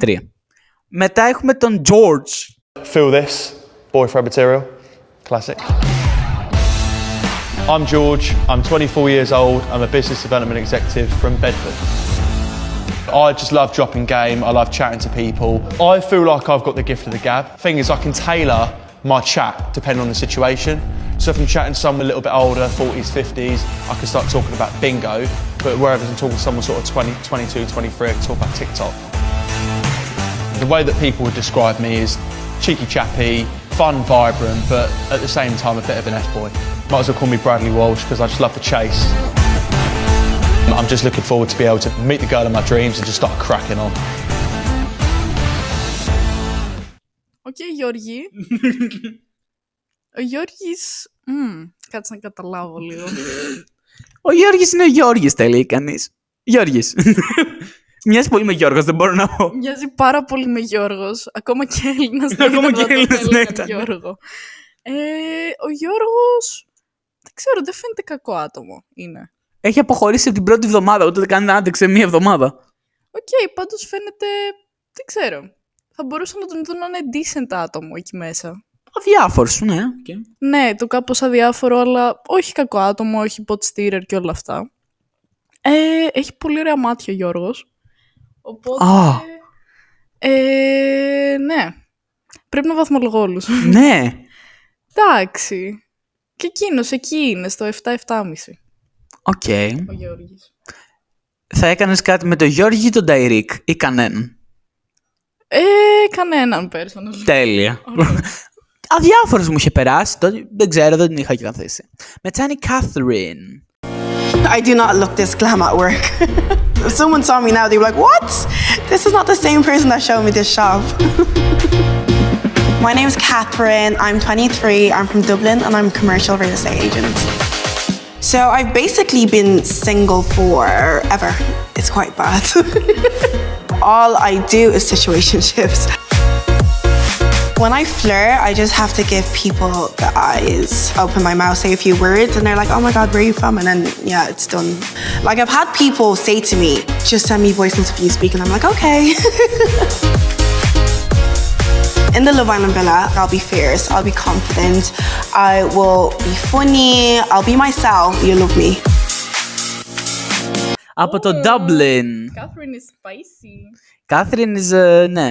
Τρία. Μετά έχουμε τον George. Feel this, boyfriend material, classic. I'm George, I'm 24 years old, I'm a business development executive from Bedford. I just love dropping game, I love chatting to people. I feel like I've got the gift of the gab. Thing is, I can tailor my chat depending on the situation. So if I'm chatting to someone a little bit older, 40s, 50s, I can start talking about bingo. But wherever I'm talking to someone sort of 20, 22, 23, I can talk about TikTok. The way that people would describe me is cheeky chappy, fun, vibrant, but at the same time a bit of an F-boy. Might as well call me Bradley Walsh because I just love the chase. I'm just looking forward to be able to meet the girl of my dreams and just start cracking on. Οκ, Γιώργη. Ο Γιώργης... Μμμ, κάτσε να καταλάβω λίγο. Ο Γιώργης είναι ο Γιώργης, τα λέει κανείς. Γιώργης. Μοιάζει πολύ με Γιώργος, δεν μπορώ να πω. Μοιάζει πάρα πολύ με Γιώργος. Ακόμα και Έλληνας Ακόμα δεν και θα τον Έλληνας έλεγαν ναι, ήταν. Γιώργο. Ε, ο Γιώργος... Δεν ξέρω, δεν φαίνεται κακό άτομο. Είναι. Έχει αποχωρήσει από την πρώτη εβδομάδα, ούτε καν να άντεξε μία εβδομάδα. Οκ, πάντως φαίνεται... Δεν ξέρω. Θα μπορούσα να τον δω να είναι decent άτομο εκεί μέσα. Αδιάφορος, ναι. οκ. Ναι, το κάπως αδιάφορο, αλλά όχι κακό άτομο, όχι pot stirrer και όλα αυτά. Ε, έχει πολύ ωραία μάτια ο Γιώργος. Οπότε... Α. Ε, ναι. Πρέπει να βαθμολογώ όλους. ναι. Εντάξει. Και εκείνος εκεί είναι, στο 7-7,5 Οκ. ο Γιώργης. Θα έκανες κάτι με τον Γιώργη ή τον Ταϊρίκ ή κανέναν; Ε, κανέναν personally. Τέλεια. Αδιάφορος μου είχε περάσει, τότε δεν ξέρω, δεν την είχα και καθίσει. Μετά είναι η Catherine. I do not look this glam at work. if someone saw me now, they'd be like, What? This is not the same person that showed me this shop. My name is Catherine. I'm 23. I'm from Dublin and I'm a commercial real estate agent. So I've basically been single forever. It's quite bad. All I do is situationships. When I flirt, I just have to give people the eyes, open my mouth, say a few words, and they're like, oh my God, where are you from? And then, yeah, it's done. Like, I've had people say to me, just send me voice notes if you speak, and I'm like, okay. In the Love Island Villa, I'll be fierce, I'll be confident, I will be funny, I'll be myself, you'll love me. Από το Dublin. Catherine is spicy. Catherine is, ε, ναι.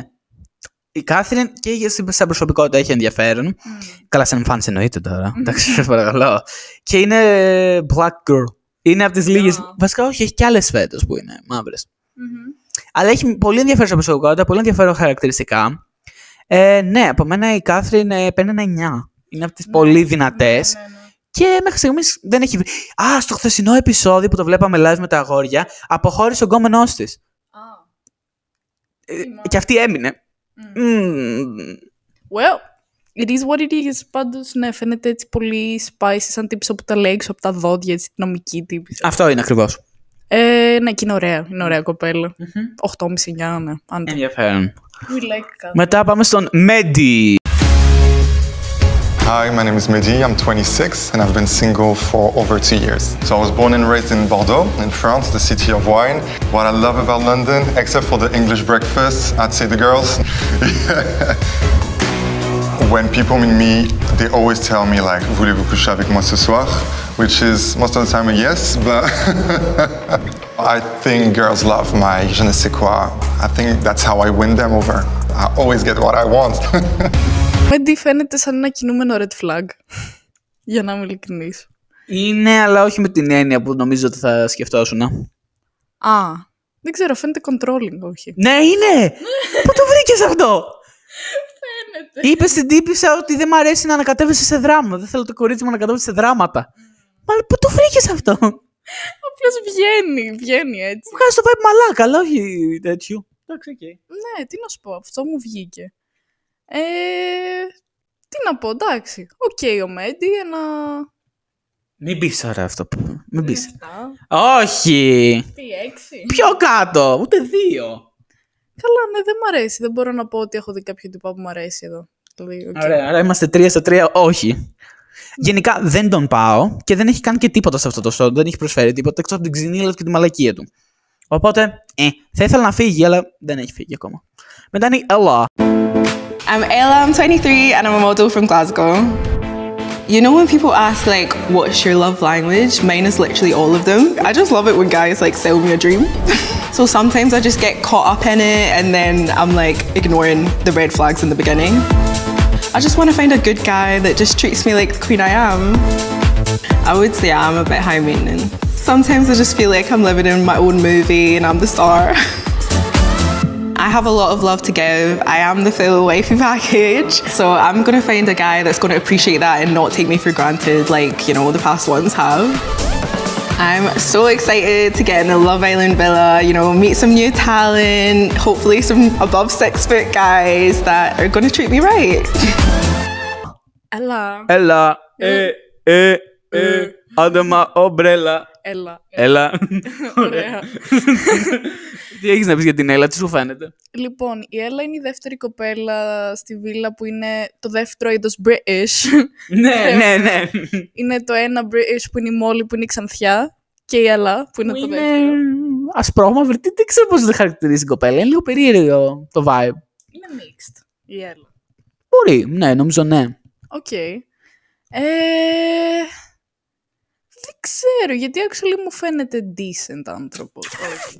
Η Catherine και για- σαν προσωπικότητα έχει ενδιαφέρον. Καλά, σαν εμφάνιση εννοείται τώρα. Εντάξει, σας παρακαλώ. Και είναι black girl. Είναι από τις λίγες... Βασικά όχι, έχει και άλλες φέτος που είναι μαύρες. Αλλά έχει πολύ ενδιαφέρουσα προσωπικότητα, πολύ ενδιαφέρον χαρακτηριστικά. Ε, ναι, από μένα η Catherine ε, παίρνει ένα 9. Είναι από τις πολύ δυνατές. Και μέχρι στιγμής δεν έχει. βρει- Α, στο χθεσινό επεισόδιο που το βλέπαμε live με τα αγόρια, αποχώρησε ο γκόμενός της. και αυτή έμεινε. Μμμ. Well, it is what it is. Πάντως, ναι, φαίνεται έτσι πολύ spicy, σαν τύπησα που τα λέει έξω από τα δόντια, έτσι, νομική τύπησα. Αυτό είναι ακριβώς. Ε, ναι, και είναι ωραία. Είναι ωραία κοπέλα. 8,5-9, ναι. Αν το... Ενδιαφέρον. We like Catherine. Μετά πάμε στον Μέντι. Hi, my name is Mehdi. I'm 26 and I've been single for over two years. So I was born and raised in Bordeaux, in France, the city of wine. What I love about London, except for the English breakfast, I'd say the girls. when people meet me, they always tell me like, voulez-vous coucher avec moi ce soir? Which is most of the time a yes, but I think girls love my je ne sais quoi. I think that's how I win them over. I always get what I want. Μέντι φαίνεται σαν ένα κινούμενο red flag. Για να είμαι ειλικρινής. Είναι, αλλά όχι με την έννοια που νομίζω ότι θα σκεφτόσουν. Α, δεν ξέρω, φαίνεται controlling, όχι. Ναι, είναι! Πού το βρήκες αυτό! Φαίνεται. Είπες στην τύπισσα ότι δεν μ' αρέσει να ανακατεύεσαι σε δράμα. Δεν θέλω το κορίτσι μου να ανακατεύεσαι σε δράματα. Μα πού το βρήκες αυτό! Απλώς βγαίνει, βγαίνει έτσι. Βγάζει το vibe μαλάκα, αλλά όχι τέτοιο. Εντάξει, οκ. Ναι, τι να σου πω, αυτό μου βγήκε. Ε, τι να πω, εντάξει. Οκ, ο Μέντι, ένα... Μην πεις τώρα αυτό που. Μην πεις. Εφτά. Όχι! Τι, έξι; Πιο κάτω! Ούτε δύο! Καλά, ναι, δεν μ' αρέσει. Δεν μπορώ να πω ότι έχω δει κάποιο τυπά που μ' αρέσει εδώ. Δηλαδή, οκ. Ωραία, άρα είμαστε τρία στα τρία. Όχι. Γενικά δεν τον πάω και δεν έχει κάνει και τίποτα σε αυτό το show. Δεν έχει προσφέρει τίποτα εκτός από την ξινίλα του και τη μαλακία του. Οπότε, ε, θα ήθελα να φύγει, αλλά δεν έχει φύγει ακόμα. Μετά είναι η Ella. I'm Ella, I'm 23, and I'm a model from Glasgow. You know when people ask like, what's your love language? Mine is literally all of them. I just love it when guys like sell me a dream. so sometimes I just get caught up in it and then I'm like ignoring the red flags in the beginning. I just want to find a good guy that just treats me like the queen I am. I would say I'm a bit high maintenance. Sometimes I just feel like I'm living in my own movie and I'm the star. I have a lot of love to give. I am the full wifey package. So I'm going to find a guy that's going to appreciate that and not take me for granted like, you know, the past ones have. I'm so excited to get in the Love Island villa, you know, meet some new talent, hopefully some above six foot guys that are going to treat me right. Ella. Ella. Mm. Eh, eh, eh. Mm. Under my umbrella. Έλα. Έλα. Ωραία. Τι έχεις να πεις για την Έλα, τι σου φαίνεται; Λοιπόν, η Έλα είναι η δεύτερη κοπέλα στη βίλα που είναι το δεύτερο είδος British. ναι, ναι, ναι. είναι το ένα British που είναι η Μόλι που είναι η Ξανθιά και η Έλα που είναι το είναι δεύτερο. ασπρόμαυρη. Τι, δεν ξέρω πώς δεν χαρακτηρίζει την κοπέλα. Είναι λίγο περίεργο το vibe. Είναι mixed η Έλα. Μπορεί, ναι, νομίζω ναι. Οκ. Ε, δεν ξέρω, γιατί actually μου φαίνεται decent άνθρωπος. Όχι.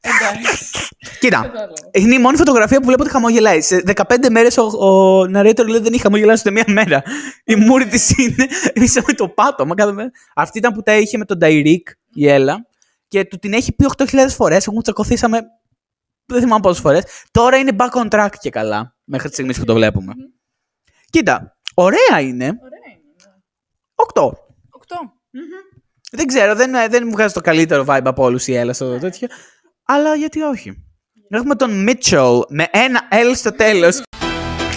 Εντάξει. Κοίτα, είναι η μόνη φωτογραφία που βλέπω ότι χαμογελάει. Σε 15 μέρες ο, ο narrator λέει δεν είχε χαμογελάσει ούτε μία μέρα. Η μούρη της είναι ίσα με το πάτωμα κάθε μέρα. Αυτή ήταν που τα είχε με τον Νταϊρίκ, η Έλα, και του την έχει πει 8.000 φορές. Έχουν τσακωθήσαμε δεν θυμάμαι πόσες φορές. Τώρα είναι back on track και καλά. Μέχρι τη στιγμή που το βλέπουμε. Κοίτα, ωραία είναι. Ωραία είναι. 8. Οκτώ. Δεν ξέρω, δεν, δεν μου βγάζει το καλύτερο vibe από όλου η Έλα στο τέτοιο. Αλλά γιατί όχι. Έχουμε τον Mitchell με ένα L στο τέλο.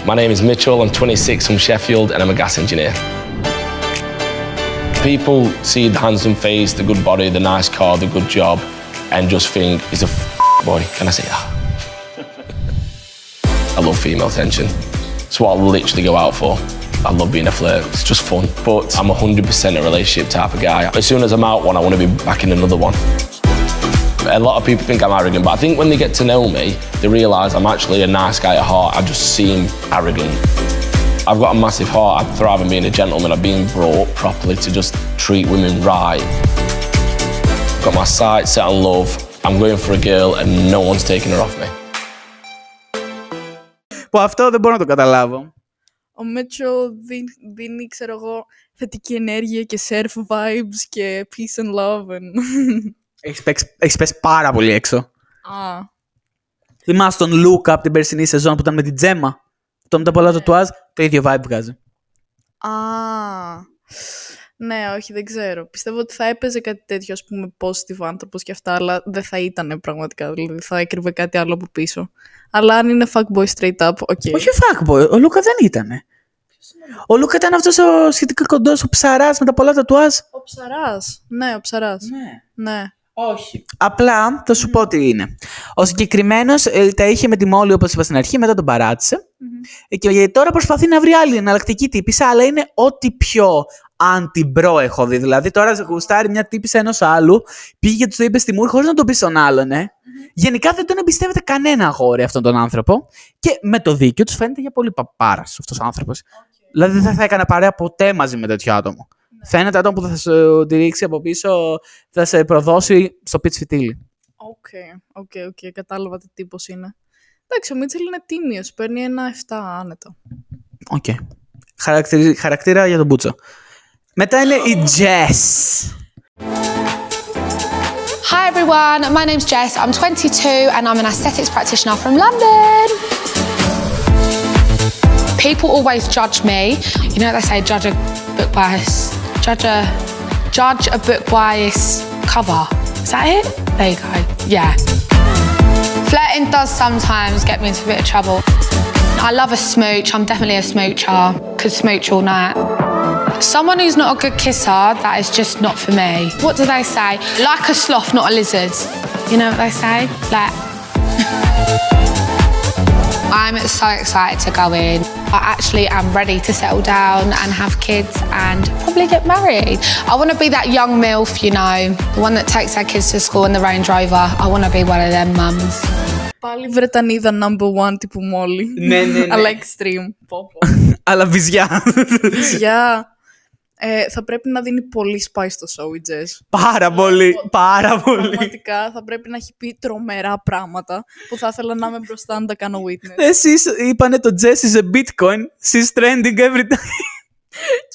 My name is Mitchell, I'm 26 from Sheffield, and I'm a gas engineer. People see the handsome face, the good body, the nice car, the good job, and just think he's a f- boy. Can I say that? I love female attention. It's what I literally go out for. I love being a flirt. It's just fun. But I'm 100% a relationship type of guy. As soon as I'm out one, I want to be back in another one. A lot of people think I'm arrogant, but I think when they get to know me, they realise I'm actually a nice guy at heart. I just seem arrogant. I've got a massive heart. I thrive on being a gentleman. I've been brought up properly to just treat women right. Got my sights set on love. I'm going for a girl and no one's taking her off me. Που αυτό δεν μπορώ να το καταλάβω. Ο Μέτσο δίνει, δίνει, ξέρω εγώ, θετική ενέργεια και surf vibes και peace and love. And... Έχεις παίξει, έχεις πέσει πάρα πολύ έξω. Α, Θυμάσαι τον Luke από την περσινή σεζόν που ήταν με την Τζέμα; Το με τα πολλά τατουάζ, το ίδιο vibe βγάζει. α, ναι, όχι, δεν ξέρω. Πιστεύω ότι θα έπαιζε κάτι τέτοιο, ας πούμε, positive άνθρωπος και αυτά, αλλά δεν θα ήταν πραγματικά. Δηλαδή, θα έκρυβε κάτι άλλο από πίσω. Αλλά αν είναι fuckboy straight up, οκ. Όχι ο fuckboy, ο Λούκα δεν ήταν. Ο Λούκα; Ήταν αυτός ο σχετικά κοντός, ο ψαράς με τα πολλά τατουάζ. Ο ψαράς. Ναι, ο ψαράς. Ναι. Ναι. Όχι. Απλά θα σου πω τι είναι. Ο συγκεκριμένος τα είχε με τη Μόλι, όπως είπα στην αρχή, μετά τον παράτησε. Ε, Και τώρα προσπαθεί να βρει άλλη εναλλακτική τύπισσα, αλλά είναι ό,τι πιο anti-bro έχω δει. Δηλαδή τώρα γουστάρει μια τύπισσα ενός άλλου, πήγε και τους το είπε στη μούρη χωρίς να το πεις στον άλλον, ε. Γενικά δεν τον εμπιστεύεται κανένα αγόρι αυτόν τον άνθρωπο. Και με το δίκιο τους φαίνεται για πολύ παπάρας αυτός ο άνθρωπος. Δηλαδή δεν θα έκανε παρέα ποτέ μαζί με τέτοιο άτομο. Φαίνεται άτομο που θα σε τη ρίξει από πίσω, θα σε προδώσει στο πιτς φιτίλι. Οκ, οκ, οκ, κατάλαβα τι τύπος είναι. Εντάξει, ο Μίτσελ είναι τίμιος, παίρνει ένα 7 άνετο. Οκ. Χαρακτηρι- Χαρακτήρα για τον πούτσο. Μετά είναι η Jess. Hi everyone, my name's Jess. I'm 22 and I'm an aesthetics practitioner from London. People always judge me. You know what they say, judge a book by its judge a judge a book by its cover. Is that it? There you go. Yeah. Flirting does sometimes get me into a bit of trouble. I love a smooch. I'm definitely a smoocher. Could smooch all night. Someone who's not a good kisser, that is just not for me. What do they say? Like a sloth, not a lizard. You know what they say? Like. I'm so excited to go in. I actually am ready to settle down and have kids and probably get married. I want to be that young MILF, you know, the one that takes their kids to school in the Range Rover. I want to be one of them mums. Πάλι Βρετανίδα number one τύπου μόλι. Ναι, ναι, ναι. Αλλά extreme. Πω, πω. Αλλά βυζιά. Βυζιά. Ε, θα πρέπει να δίνει πολύ spice στο show η Jess. πάρα πολύ. Πάρα πολύ. Πραγματικά θα πρέπει να έχει πει τρομερά πράγματα που θα ήθελα να είμαι μπροστά να τα κάνω witness. Εσείς είπανε το Jess is a bitcoin. She's trending every time.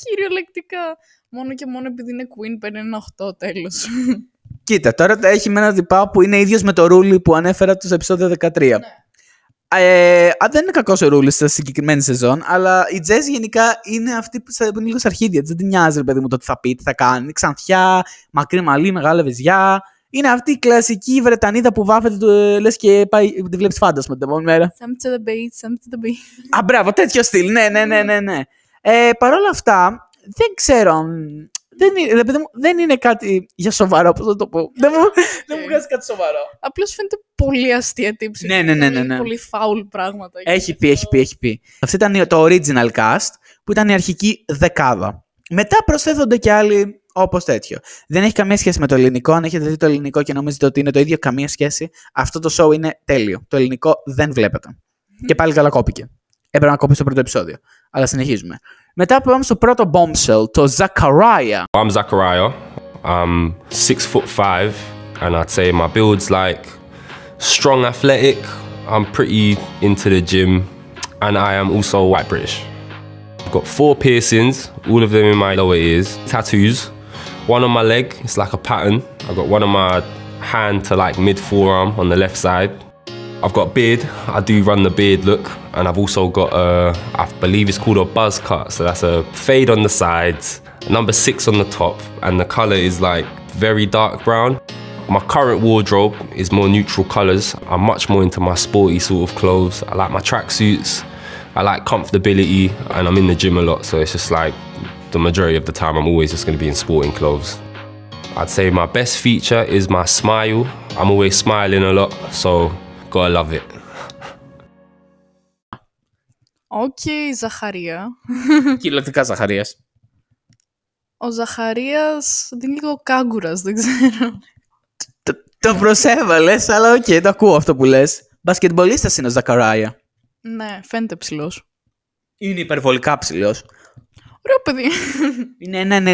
Κυριολεκτικά. Μόνο και μόνο επειδή είναι queen παίρνει ένα 8 τέλος. Κοίτα, τώρα τα έχει με ένα τυπά που είναι ίδιος με το Ρούλι που ανέφερα στο επεισόδιο 13. Ε, α, δεν είναι κακός ο Ρούλι στη συγκεκριμένη σεζόν, αλλά η Jess γενικά είναι αυτή που σε- που είναι λίγο στα αρχίδια της. Δεν την νοιάζει, ρε παιδί μου, το τι θα πει, τι θα κάνει. Ξανθιά, μακρύ μαλλί, μεγάλα βεζιά. Είναι αυτή η κλασική Βρετανίδα που βάφεται, το, λες και πάει, τη βλέπεις φάντασμα την επόμενη μέρα. Some to the beat, some to the beat. Α, μπράβο, τέτοιο στυλ. Ναι, ναι, ναι, ναι. ναι. Ε, Παρ' όλα αυτά, δεν ξέρω. αν- Δεν είναι, ρε παιδί μου, δεν είναι κάτι για σοβαρό, πώς θα το πω. δεν, μου, δεν μου βγάζει κάτι σοβαρό. Απλώς φαίνεται πολύ αστεία τύψη. Ναι, ναι, ναι, ναι, ναι. Πολύ foul πράγματα. Έχει πει, έχει πει, έχει πει. Αυτό ήταν το original cast, που ήταν η αρχική δεκάδα. Μετά προσθέτονται και άλλοι όπως τέτοιο. Δεν έχει καμία σχέση με το ελληνικό. Αν έχετε δει το ελληνικό και νομίζετε ότι είναι το ίδιο, καμία σχέση. Αυτό το show είναι τέλειο. Το ελληνικό δεν βλέπετε. Και πάλι καλά κόπηκε. Έπρεπε να κόψει το πρώτο επεισόδιο. Αλλά συνεχίζουμε. Μετά πάμε στο πρώτο bombshell, το Zachariah. I'm Zachariah. I'm six foot five, and I'd say my build's like strong, athletic. I'm pretty into the gym, and I am also white British. I've got four piercings, all of them in my lower ears. Tattoos, one on my leg, it's like a pattern. I've got one on my hand to like mid forearm on the left side. I've got beard. I do run the beard look, and I've also got a, I believe it's called a buzz cut. So that's a fade on the sides, number six on the top, and the color is like very dark brown. My current wardrobe is more neutral colors. I'm much more into my sporty sort of clothes. I like my tracksuits. I like comfortability, and I'm in the gym a lot. So it's just like the majority of the time, I'm always just to be in sporting clothes. I'd say my best feature is my smile. I'm always smiling a lot, so gotta love it. Οκ, Ζαχαρία. Κυριολεκτικά Ζαχαρίας. Ο Ζαχαρίας είναι λίγο κάγκουρας, δεν ξέρω. Το, το προσέβαλες, αλλά οκ, το ακούω αυτό που λες. Μπασκετμπολίστας είναι ο Ζακαράια. Ναι, φαίνεται ψηλός. Είναι υπερβολικά ψηλός. Ωραίο παιδί. Είναι ένα 95-96.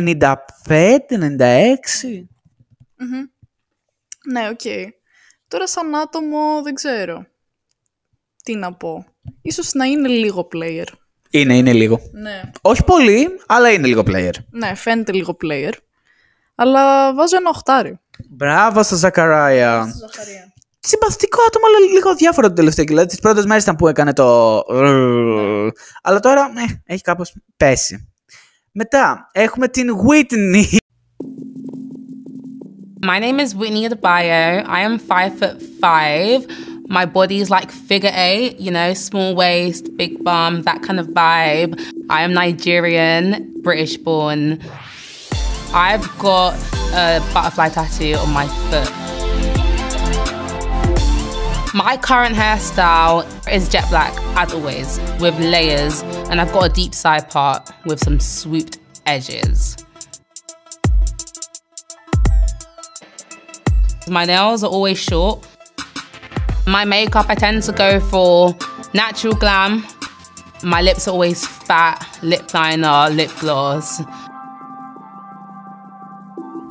Μμμ. Ναι, οκ. Τώρα σαν άτομο δεν ξέρω. Τι να πω. Ίσως να είναι λίγο player. Είναι, είναι λίγο. Ναι. Όχι πολύ, αλλά είναι λίγο player. Ναι, φαίνεται λίγο player. Αλλά βάζω ένα οχτάρι. Μπράβο στο Ζακαράια. Ζαχαρία. Συμπαθητικό άτομο, αλλά λίγο διάφορο τον τελευταίο καιρό. Τις πρώτες μέρες ήταν που έκανε το. Αλλά τώρα ε, έχει κάπως πέσει. Μετά έχουμε την Whitney. My name is Whitney Adebayo. I am five foot five. My body is like figure eight, you know, small waist, big bum, that kind of vibe. I am Nigerian, British born. I've got a butterfly tattoo on my foot. My current hairstyle is jet black, as always, with layers, and I've got a deep side part with some swooped edges. My nails are always short. My makeup, I tend to go for natural glam. My lips are always fat, lip liner, lip gloss.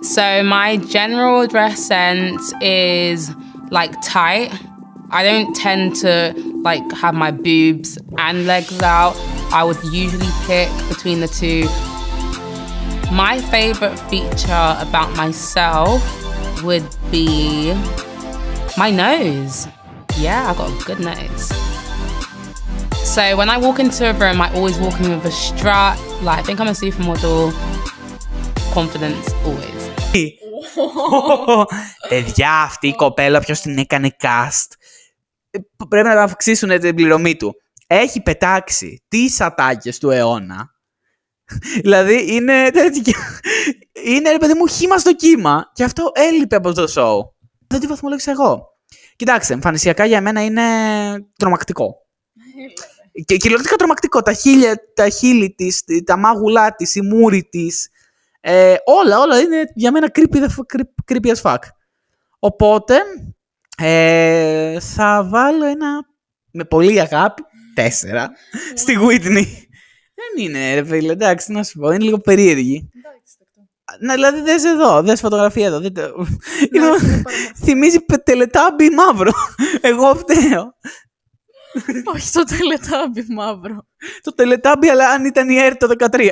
So my general dress sense is like tight. I don't tend to like have my boobs and legs out. I would usually pick between the two. My favorite feature about myself would be my nose. Yeah, I got a good nose. So when I walk into a room, I always walk in with a strut. Like I think I'm a supermodel. Confidence always. Παιδιά, αυτή η κοπέλα ποιος την έκανε cast. Ε, Πρέπει να αυξήσουν την πληρωμή του. Έχει πετάξει τις ατάκες του αιώνα. δηλαδή είναι τέτοιο. Είναι ρε παιδί μου χήμα στο κύμα. Και αυτό έλειπε από το show. Δεν τη βαθμολόγησα εγώ. Κοιτάξτε, εμφανισιακά για μένα είναι τρομακτικό. Και κυριολεκτικά τρομακτικό. Τα, χείλια, τα χείλη της, τα μάγουλά της, η μούρη της. Ε, όλα, όλα είναι για μένα creepy, the f- creep- creepy as fuck. Οπότε, ε, θα βάλω ένα, με πολύ αγάπη, τέσσερα, στη Whitney. Δεν είναι, ρε φίλε, εντάξει, τι να σου πω, είναι λίγο περίεργη. Ναι, δηλαδή δες εδώ, δες φωτογραφία εδώ. Δεν το... Είναι- Θυμίζει πε- τελετάμπι μαύρο. Εγώ φταίω. Όχι το τελετάμπι μαύρο. Το τελετάμπι, αλλά αν ήταν η ΕΡΤ το 13.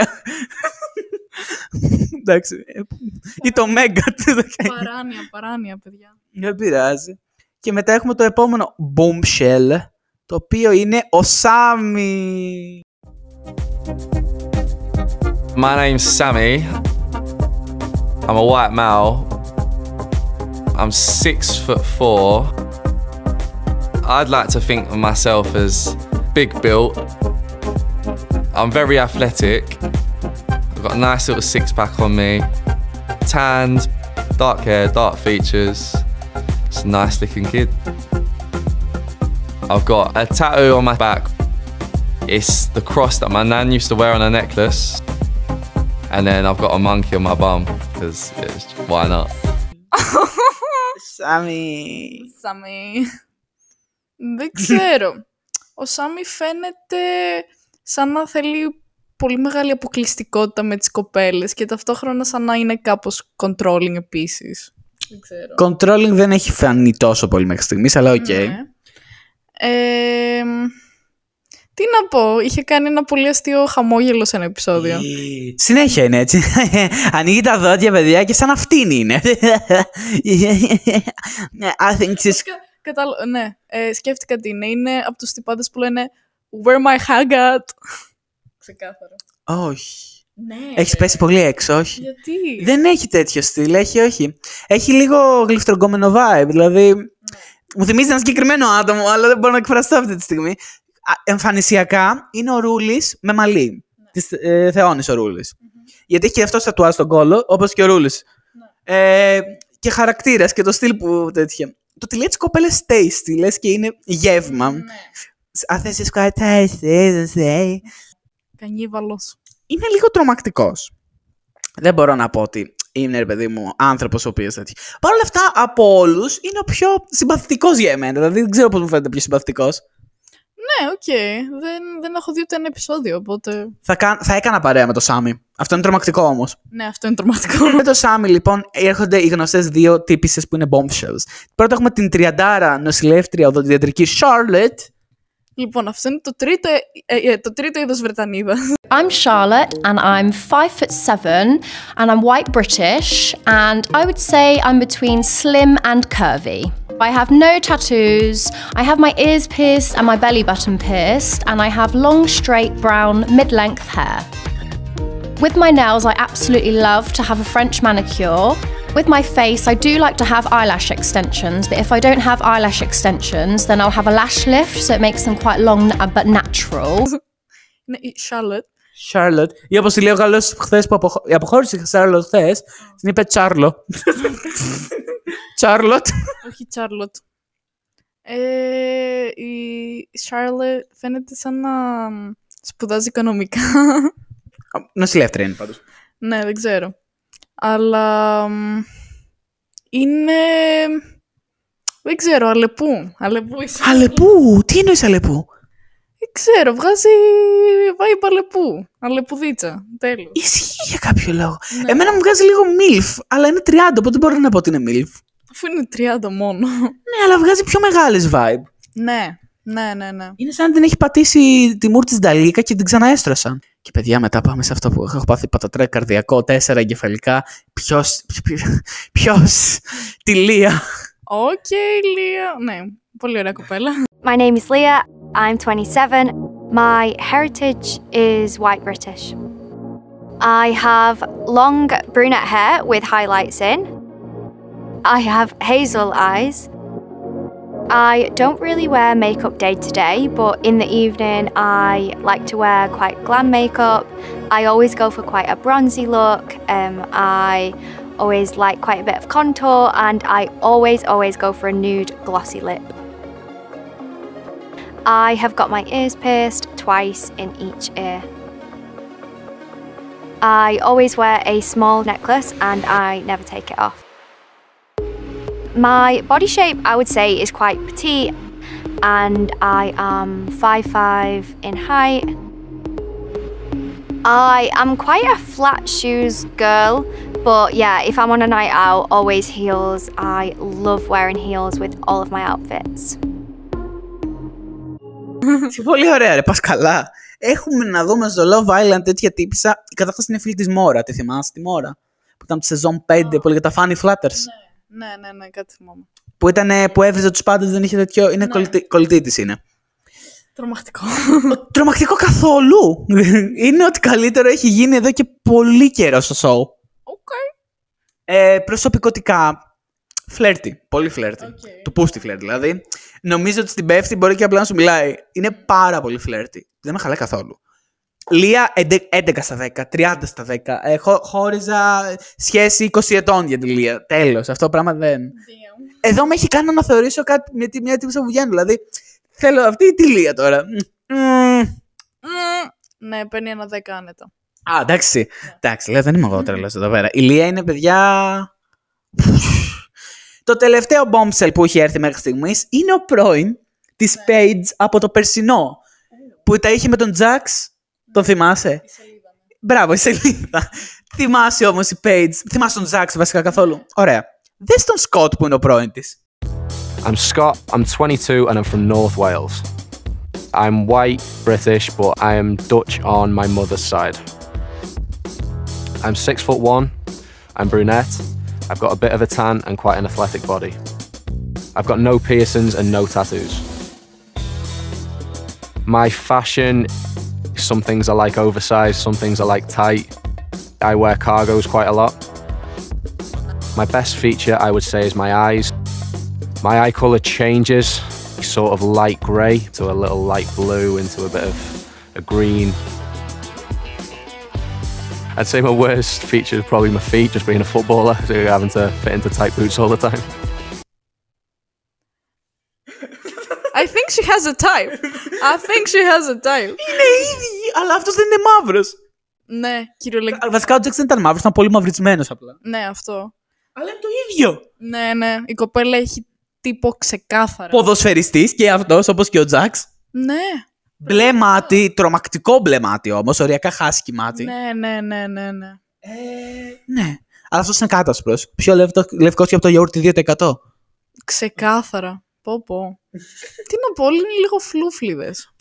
Εντάξει. ε, Ή το Μέγκα το 19. παράνοια, παράνοια, παιδιά. Δεν πειράζει. Και μετά έχουμε το επόμενο bombshell, το οποίο είναι ο Σάμι. My name's Sammy. I'm a white male. I'm six foot four. I'd like to think of myself as big built. I'm very athletic. I've got a nice little six pack on me. Tanned, dark hair, dark features. It's a nice looking kid. I've got a tattoo on my back. It's the cross that my nan used to wear on her necklace. And then I've got a monkey on my bum because why not? Σάμι. Σάμι. Δεν ξέρω. Ο Σάμι φαίνεται σαν να θέλει πολύ μεγάλη αποκλειστικότητα με τις κοπέλες και ταυτόχρονα σαν να είναι κάπως controlling επίσης. Δεν ξέρω. Controlling δεν έχει φανεί τόσο πολύ μέχρι στιγμής, αλλά οκ. Ναι. Ε, τι να πω, είχε κάνει ένα πολύ αστείο χαμόγελο σε ένα επεισόδιο. Συνέχεια είναι έτσι. Ανοίγει τα δόντια, παιδιά, και σαν αυτήν είναι. I think she's... Κατάλα... Ναι, ε, σκέφτηκα τι είναι. Είναι από τους τυπάδες που λένε Where my hug at; Ξεκάθαρα. Όχι. Ναι. Έχεις πέσει πολύ έξω, όχι. Γιατί; Δεν έχει τέτοιο στυλ, έχει όχι. Έχει λίγο γλυφτρογκόμενο vibe, δηλαδή. Μου θυμίζει ένα συγκεκριμένο άτομο, αλλά δεν μπορώ να εκφραστώ αυτή τη στιγμή. Α, Εμφανισιακά είναι ο Ρούλης με μαλλί. Της ε, Θεόνη ο ρουλη Γιατί έχει και αυτό τατουάζ στον κόλο, όπως και ο Ρούλης. Ε, και χαρακτήρα και το στυλ που τέτοια. Το ότι λέει τι κοπέλε tasty, λες και είναι γεύμα. Αν θες quite tasty, δεν say. Κανίβαλος. Είναι λίγο τρομακτικός. Δεν μπορώ να πω ότι είναι, ρε παιδί μου, άνθρωπος ο οποίος τέτοιο. Παρ' όλα αυτά, από όλους είναι ο πιο συμπαθητικός για εμένα. Δηλαδή, δεν ξέρω πώς μου φαίνεται πιο συμπαθητικός. Ναι, οκ. Δεν, δεν έχω δει ούτε ένα επεισόδιο, οπότε... Θα, κα... θα έκανα παρέα με το Σάμι. Αυτό είναι τρομακτικό όμως. Ναι, αυτό είναι τρομακτικό. με το Σάμι, λοιπόν, έρχονται οι γνωστές δύο τύπησες που είναι bombshells. Πρώτα έχουμε την τριαντάρα νοσηλεύτρια οδοντιατρική Charlotte. Λοιπόν, αυτό είναι το τρίτο, ε, ε, το τρίτο είδος Βρετανίδα. I'm Charlotte and I'm five foot seven and I'm white British and I would say I'm between slim and curvy. I have no tattoos, I have my ears pierced and my belly button pierced, and I have long, straight, brown, mid length hair. With my nails, I absolutely love to have a French manicure. With my face, I do like to have eyelash extensions, but if I don't have eyelash extensions, then I'll have a lash lift so it makes them quite long uh, but natural. Είναι η Charlotte. Charlotte. Ή όπω τη λέει ο Γαλλό χθε που αποχω... η αποχώρησε η Charlotte χθε, την είπε Τσάρλο. Charlotte. Όχι Charlotte. Ε, η Charlotte φαίνεται σαν να σπουδάζει οικονομικά. Νοσηλεύτρια είναι πάντως. ναι, δεν ξέρω. Αλλά μ, είναι... Δεν ξέρω, αλεπού. Αλεπού είσαι. Αλεπού! Τι εννοείς Αλεπού; Δεν ξέρω, βγάζει vibe αλεπού. Αλεπουδίτσα. Τέλος. Ισχύει για κάποιο λόγο. Εμένα μου βγάζει λίγο MILF, αλλά είναι 30, οπότε μπορώ να πω ότι είναι MILF. Αφού είναι 30 μόνο. Ναι, αλλά βγάζει πιο μεγάλες vibe. ναι, ναι, ναι, ναι. Είναι σαν να την έχει πατήσει τη μούρη της νταλίκα και την ξαναέστρωσαν. Και παιδιά, μετά πάμε σε αυτό που έχω πάθει πατατρέ καρδιακό, τέσσερα εγκεφαλικά. Ποιος. Ποιος. Τη Λία. Οκ, Λία. Ναι, πολύ ωραία κοπέλα. My name is Leah. I'm 27. My heritage is white British. I have long brunette hair with highlights in. I have hazel eyes. I don't really wear makeup day to day, but in the evening I like to wear quite glam makeup. I always go for quite a bronzy look. Um, I always like quite a bit of contour, and I always, always go for a nude glossy lip. I have got my ears pierced twice in each ear. I always wear a small necklace and I never take it off. My body shape, I would say, is quite petite, and I am 5'5 in height. I am quite a flat shoes girl, but yeah, if I'm on a night out, always heels. I love wearing heels with all of my outfits. Πολύ ωραία, ρε, πα καλά. Έχουμε να δούμε στο Love Island τέτοια τύπησα. Η κατάσταση είναι φίλη τη Μόρα. Τη θυμάσαι τη Μόρα. Που ήταν τη σεζόν 5 που έλεγε τα Funny Flutters. Ναι, ναι, ναι, κάτι θυμάμαι. Που, ήταν, που έβριζε τους πάντες, δεν είχε τέτοιο. Είναι κολλητή, κολλητή τη είναι. Τρομακτικό. Τρομακτικό καθόλου. είναι ότι καλύτερο έχει γίνει εδώ και πολύ καιρό στο show. Okay. Ε, προσωπικοτικά. Φλερτι. Πολύ φλερτι. Του πούστη φλερτι δηλαδή. Νομίζω ότι στην πέφτει μπορεί και απλά να σου μιλάει. Είναι πάρα πολύ φλερτι. Δεν με χαλάει καθόλου. Λία 11 στα 10, 30 στα 10. Έχω χώριζα σχέση 20 ετών για τη Λία. Τέλος. Αυτό το πράγμα δεν. Εδώ με έχει κάνει να θεωρήσω κάτι με τη μια τύπη που βγαίνουν. Δηλαδή, θέλω αυτή τη Λία τώρα. Ναι, παίρνει ένα 10 άνετα. Α, εντάξει. Εντάξει, λέω, δεν είμαι εγώ τρελός εδώ πέρα. Η Λία είναι παιδιά. Το τελευταίο bombshell που έχει έρθει μέχρι στιγμής είναι ο πρώην της Page από το περσινό. Που τα είχε με τον Jax. Τον θυμάσαι. Μπράβο, η σελίδα. Θυμάσαι όμω η Paige. Θυμάσαι τον Ζάξ βασικά καθόλου. Ωραία. Δε τον Σκοτ που είναι ο πρώην τη. I'm Scott, I'm 22 and I'm from North Wales. I'm white, British, but I am Dutch on my mother's side. I'm six foot one, I'm brunette, I've got a bit of a tan and quite an athletic body. I've got no piercings and no tattoos. My fashion, some things I like oversized, some things I like tight. I wear cargos quite a lot. My best feature, I would say, is my eyes. My eye colour changes, sort of light grey to a little light blue into a bit of a green. I'd say my worst feature is probably my feet, just being a footballer, so having to fit into tight boots all the time. She has a type. I think she has a type. Είναι ίδιοι, αλλά αυτός δεν είναι μαύρος. Ναι, κυριολεκτικά. Βασικά ο Τζεξ δεν ήταν μαύρος, ήταν πολύ μαυρισμένος απλά. Ναι, αυτό. Αλλά είναι το ίδιο. Ναι, ναι. Η κοπέλα έχει τύπο ξεκάθαρα. Ποδοσφαιριστής και αυτός, όπως και ο Τζαξ. Ναι. Μπλε μάτι, τρομακτικό μπλε μάτι όμως, οριακά χάσκι μάτι. Ναι, ναι, ναι, ναι, ναι. Ναι. Αλλά αυτός είναι κάτασπρος. Πιο λευκό και από το γιαούρτι 2%. Ξεκάθαρα. Πω πω. Τι να πω, όλοι είναι λίγο φλούφλιδες.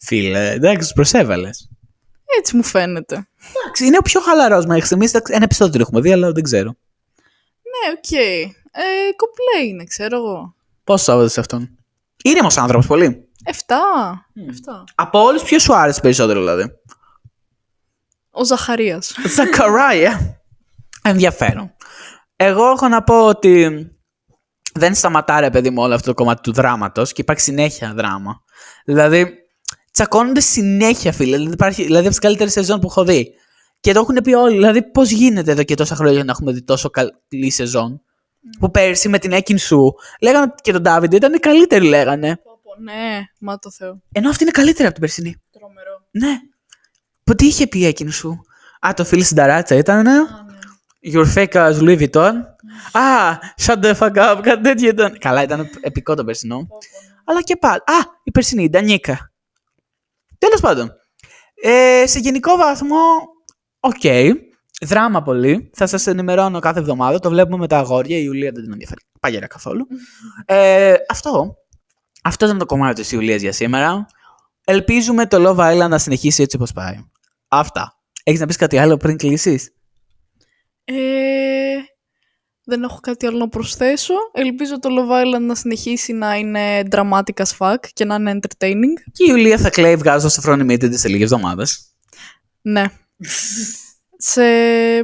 Φίλε, εντάξει, τους προσέβαλες. Έτσι μου φαίνεται. Εντάξει, είναι ο πιο χαλαρός μέχρι στιγμής. Ένα επεισόδιο έχουμε δει, αλλά δεν ξέρω. Ναι, οκ. Ε, κομπλέ είναι, ξέρω εγώ. Πόσο άβαζε αυτόν; Ήρεμο άνθρωπος, πολύ. Εφτά. Εφτά. Από όλους, ποιος σου άρεσε περισσότερο, δηλαδή; Ο Ζαχαρίας. Ζακαράια. Ενδιαφέρον. Εγώ έχω να πω ότι δεν σταματά ρε παιδί μου όλο αυτό το κομμάτι του δράματος και υπάρχει συνέχεια δράμα. Δηλαδή, τσακώνονται συνέχεια φίλε. Δηλαδή, υπάρχει, δηλαδή από τις καλύτερες σεζόν που έχω δει. Και το έχουν πει όλοι. Δηλαδή, πώς γίνεται εδώ και τόσα χρόνια να έχουμε δει τόσο καλή σεζόν; Που πέρσι με την έκιν σου λέγανε και τον Ντάβιντ ήταν καλύτερη, λέγανε. Ναι, μα το Θεό. Ενώ αυτή είναι καλύτερη από την περσινή. Τρομερό. Ναι. Που τι είχε πει η έκιν σου; Α, το φίλο στην ταράτσα ήταν. Ναι. Your fake as Louis Vuitton. Α, shut the fuck up, κάτι τέτοιο ήταν. Καλά, ήταν επικό το περσινό. Αλλά και πάλι. Α, η περσινή, η Ντανίκα. Τέλος πάντων. Ε, σε γενικό βαθμό, οκ. Δράμα πολύ. Θα σας ενημερώνω κάθε εβδομάδα. Το βλέπουμε με τα αγόρια. Η Ιουλία δεν την ενδιαφέρει παγερά καθόλου. Ε, αυτό. Αυτός ήταν το κομμάτι της Ιουλίας για σήμερα. Ελπίζουμε το Love Island να συνεχίσει έτσι όπως πάει. Αυτά. Έχεις να πεις κάτι άλλο πριν κλείσεις; Ε, δεν έχω κάτι άλλο να προσθέσω. Ελπίζω το Love Island να συνεχίσει να είναι dramatic as fuck και να είναι entertaining. Και η Ιουλία θα κλαίει βγάζοντας το Front Limited σε λίγε εβδομάδες. Ναι. σε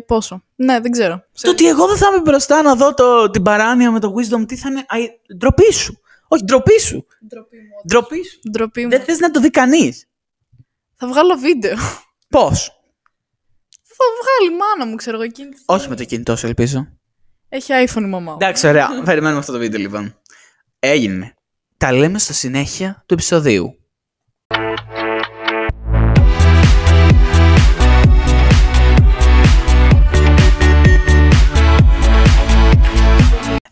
πόσο; Ναι, δεν ξέρω. Το ότι εγώ δεν θα είμαι μπροστά να δω το, την παράνοια με το Wisdom, τι θα είναι; Α, ντροπή σου. Όχι, ντροπή σου. Ντροπή σου. Ντροπή μου. Δεν θες να το δει κανείς. Θα βγάλω βίντεο. Πώς; Θα βγάλει η μάνα μου, ξέρω εγώ εκείνη. Όχι με το κινητό σου, ελπίζω. Έχει iPhone η μαμά μου. Εντάξει, ωραία. Περιμένουμε αυτό το βίντεο λοιπόν. Έγινε. Τα λέμε στο συνέχεια του επεισοδίου.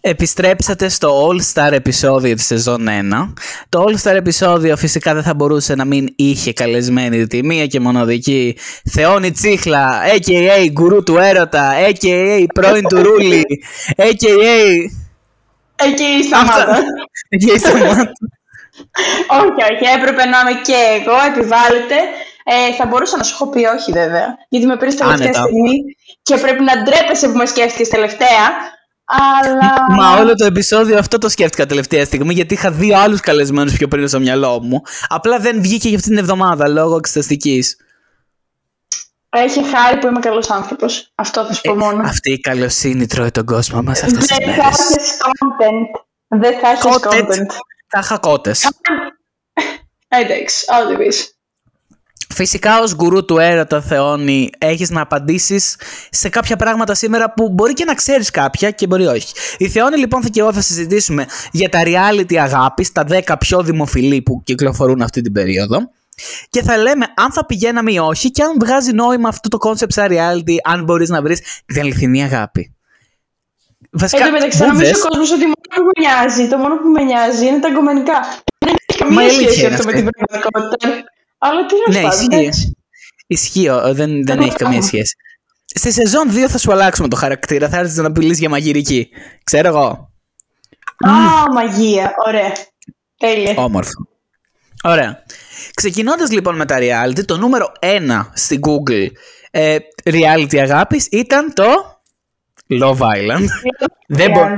Επιστρέψατε στο All Star επεισόδιο της σεζόν 1. Το All Star επεισόδιο φυσικά δεν θα μπορούσε να μην είχε καλεσμένη τη μία και μοναδική Θεόνη Τσίχλα, a.k.a. γκουρού του έρωτα, a.k.a. πρώην του Ρούλη, a.k.a. A.k.a. Σταμάτα. a.k.a. Σταμάτα. όχι, όχι, έπρεπε να είμαι και εγώ, επιβάλλεται. Ε, θα μπορούσα να σου έχω πει όχι βέβαια, γιατί με πήρες τελευταία Άνετα. στιγμή και πρέπει να ντρέπεσαι που με σκέφτηκες τελευταία. Αλλά. Μα όλο το επεισόδιο αυτό το σκέφτηκα τελευταία στιγμή γιατί είχα δύο άλλους καλεσμένους πιο πριν στο μυαλό μου. Απλά δεν βγήκε για αυτή την εβδομάδα λόγω εξεταστικής. Έχει χάρη που είμαι καλός άνθρωπος. Αυτό θα σου πω μόνο. Αυτή η καλοσύνη τρώει τον κόσμο μας αυτές τις Δεν θα μέρες. έχεις content. Δεν θα έχεις Content. content. Θα είχα κότες. Εντάξει, ό,τι πεις. Φυσικά ως γκουρού του έρωτα Θεόνη έχεις να απαντήσεις σε κάποια πράγματα σήμερα που μπορεί και να ξέρεις κάποια και μπορεί όχι. Η Θεόνη λοιπόν θα και εγώ θα συζητήσουμε για τα reality αγάπης, τα 10 πιο δημοφιλή που κυκλοφορούν αυτή την περίοδο. Και θα λέμε αν θα πηγαίναμε ή όχι και αν βγάζει νόημα αυτό το concept σαν reality, αν μπορείς να βρεις την αληθινή αγάπη. Βασικά, Εν τω μεταξύ, θα μπούδες. νομίζω ο κόσμος ότι μόνο που με νοιάζει, το μόνο που με νοιάζει είναι τα αγκομενικά. Δεν έχει Μα η καμία αλήθεια σχέση είναι αυτό με αυτή. την πραγματικότητα. Αλλά τι να Ναι, σου ισχύει. εντάξει. Ισχύει, ο- δεν, δεν έχει καμία σχέση. Στη σεζόν 2 θα σου αλλάξουμε το χαρακτήρα. Θα έρθεις να μιλήσεις για μαγειρική. Ξέρω εγώ. Α, μαγεία. Ωραία. Τέλεια. Όμορφο. Ωραία. Ξεκινώντας λοιπόν με τα reality, το νούμερο 1 στην Google ε, reality αγάπης ήταν το Love Island. δεν, μπο-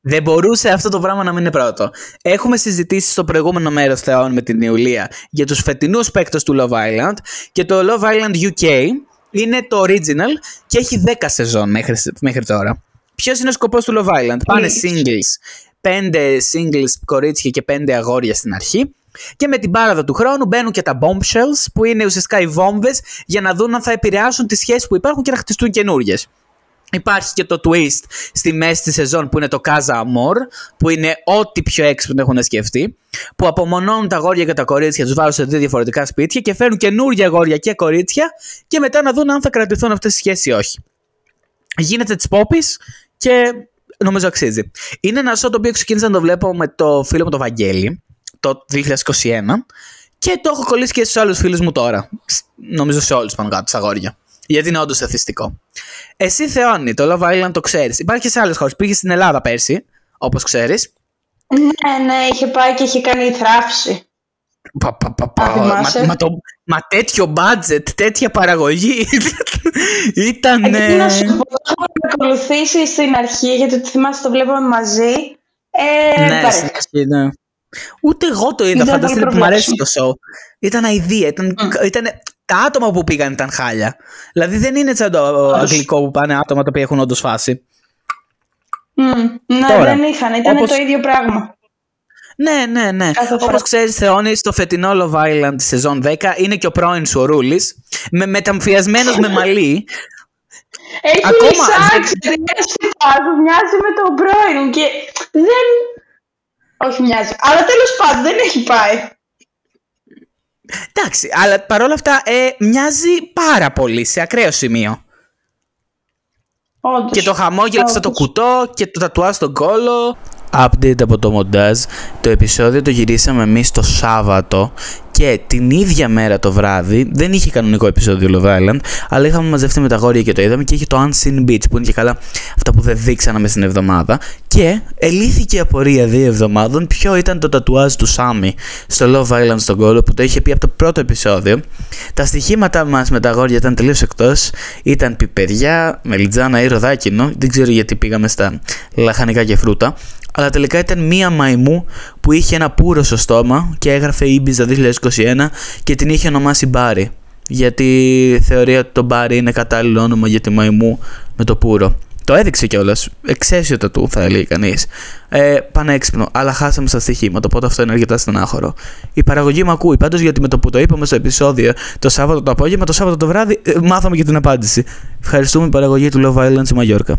δεν μπορούσε αυτό το πράγμα να μην είναι πρώτο. Έχουμε συζητήσει στο προηγούμενο μέρος Θεών με την Ιουλία για τους φετινούς παίκτες του Love Island και το Love Island UK είναι το original και έχει 10 σεζόν μέχρι, μέχρι τώρα. Ποιος είναι ο σκοπός του Love Island? Πάνε singles, 5 singles κορίτσια και 5 αγόρια στην αρχή και με την πάραδο του χρόνου μπαίνουν και τα bombshells που είναι ουσιαστικά οι βόμβες για να δουν αν θα επηρεάσουν τις σχέσεις που υπάρχουν και να χτιστούν καινούριες. Υπάρχει και το twist στη μέση της σεζόν που είναι το Casa Amor, που είναι ό,τι πιο έξυπνο έχουν σκεφτεί, που απομονώνουν τα αγόρια και τα κορίτσια, τους βάζουν σε δύο διαφορετικά σπίτια και φέρνουν καινούργια αγόρια και κορίτσια και μετά να δουν αν θα κρατηθούν αυτές οι σχέσεις ή όχι. Γίνεται της πόπης και νομίζω αξίζει. Είναι ένα show το οποίο ξεκίνησα να το βλέπω με το φίλο μου το Βαγγέλη το 2021 και το έχω κολλήσει και στους άλλους φίλους μου τώρα. Σ- Νομίζω σε όλους πάνω κάτω, στα αγόρια. Γιατί είναι όντως εθιστικό. Εσύ, Θεόνι, το Love Island το ξέρεις. Υπάρχει και σε άλλες χώρες. Πήγες στην Ελλάδα πέρσι, όπως ξέρεις. Ναι, ναι, είχε πάει και είχε κάνει θράψη. Πα, πα, πα, Α, πα, μα, θυμάσαι. μα, το, μα τέτοιο budget, τέτοια παραγωγή. Ήταν. Γιατί να σου πω, το έχω παρακολουθήσει στην αρχή, γιατί το θυμάσαι το βλέπαμε μαζί. Ε, ναι, παρέ- στην αρχή, ναι. Ούτε εγώ το είδα. Ήταν Φανταστείτε πολύ που μου αρέσει το προβλέψιμο. show. Ήταν αηδία. Ήταν, ήταν, τα άτομα που πήγαν ήταν χάλια. Δηλαδή δεν είναι σαν το αγγλικό που πάνε άτομα τα οποία έχουν όντως φάση. Μμ, ναι, Τώρα, δεν είχαν, ήταν όπως- το ίδιο πράγμα. Ναι, ναι, ναι. Κάθε φορά. Όπως ξέρεις, Θεόνι, στο φετινό Love Island τη σεζόν 10 είναι και ο πρώην σου ο Ρούλης. Με μεταμφιασμένος με μαλλί. Έχει Ακόμα λυσάξει, δεν πάθος, μοιάζει με τον πρώην μου και δεν... Όχι μοιάζει, αλλά τέλος πάντων δεν έχει πάει. Εντάξει, αλλά παρόλα αυτά ε, μοιάζει πάρα πολύ σε ακραίο σημείο. Όντως. Και το χαμόγελο στο το κουτό και το τατουάζ στον κόλο. Update από το μοντάζ. Το επεισόδιο το γυρίσαμε εμείς το Σάββατο και την ίδια μέρα το βράδυ δεν είχε κανονικό επεισόδιο Love Island, αλλά είχαμε μαζευτεί με τα γόρια και το είδαμε και είχε το Unseen Beach που είναι και καλά αυτά που δεν δείξαμε μες στην εβδομάδα. Και ελήθηκε η απορία δύο εβδομάδων ποιο ήταν το τατουάζ του Σάμι στο Love Island στον κόλο που το είχε πει από το πρώτο επεισόδιο. Τα στοιχήματά μας με τα γόρια ήταν τελείως εκτός. Ήταν πιπεριά, μελιτζάνα ή ροδάκινο. Δεν ξέρω γιατί πήγαμε στα λαχανικά και φρούτα. Αλλά τελικά ήταν μία μαϊμού που είχε ένα πουρο στο στόμα και έγραφε Ibiza 2021 και την είχε ονομάσει Μπάρι. Γιατί θεωρεί ότι το Μπάρι είναι κατάλληλο όνομα για τη μαϊμού με το πουρο. Το έδειξε κιόλας. Εξαίσιο το του, θα έλεγε κανείς. Ε, πανέξυπνο, αλλά χάσαμε στα στοιχήματα, οπότε αυτό είναι αρκετά στενάχωρο. Η παραγωγή μου ακούει. Πάντως γιατί με το που το είπαμε στο επεισόδιο το Σάββατο το απόγευμα, το Σάββατο το βράδυ, ε, μάθαμε και την απάντηση. Ευχαριστούμε η παραγωγή του Love Island στη Μαγιόρκα.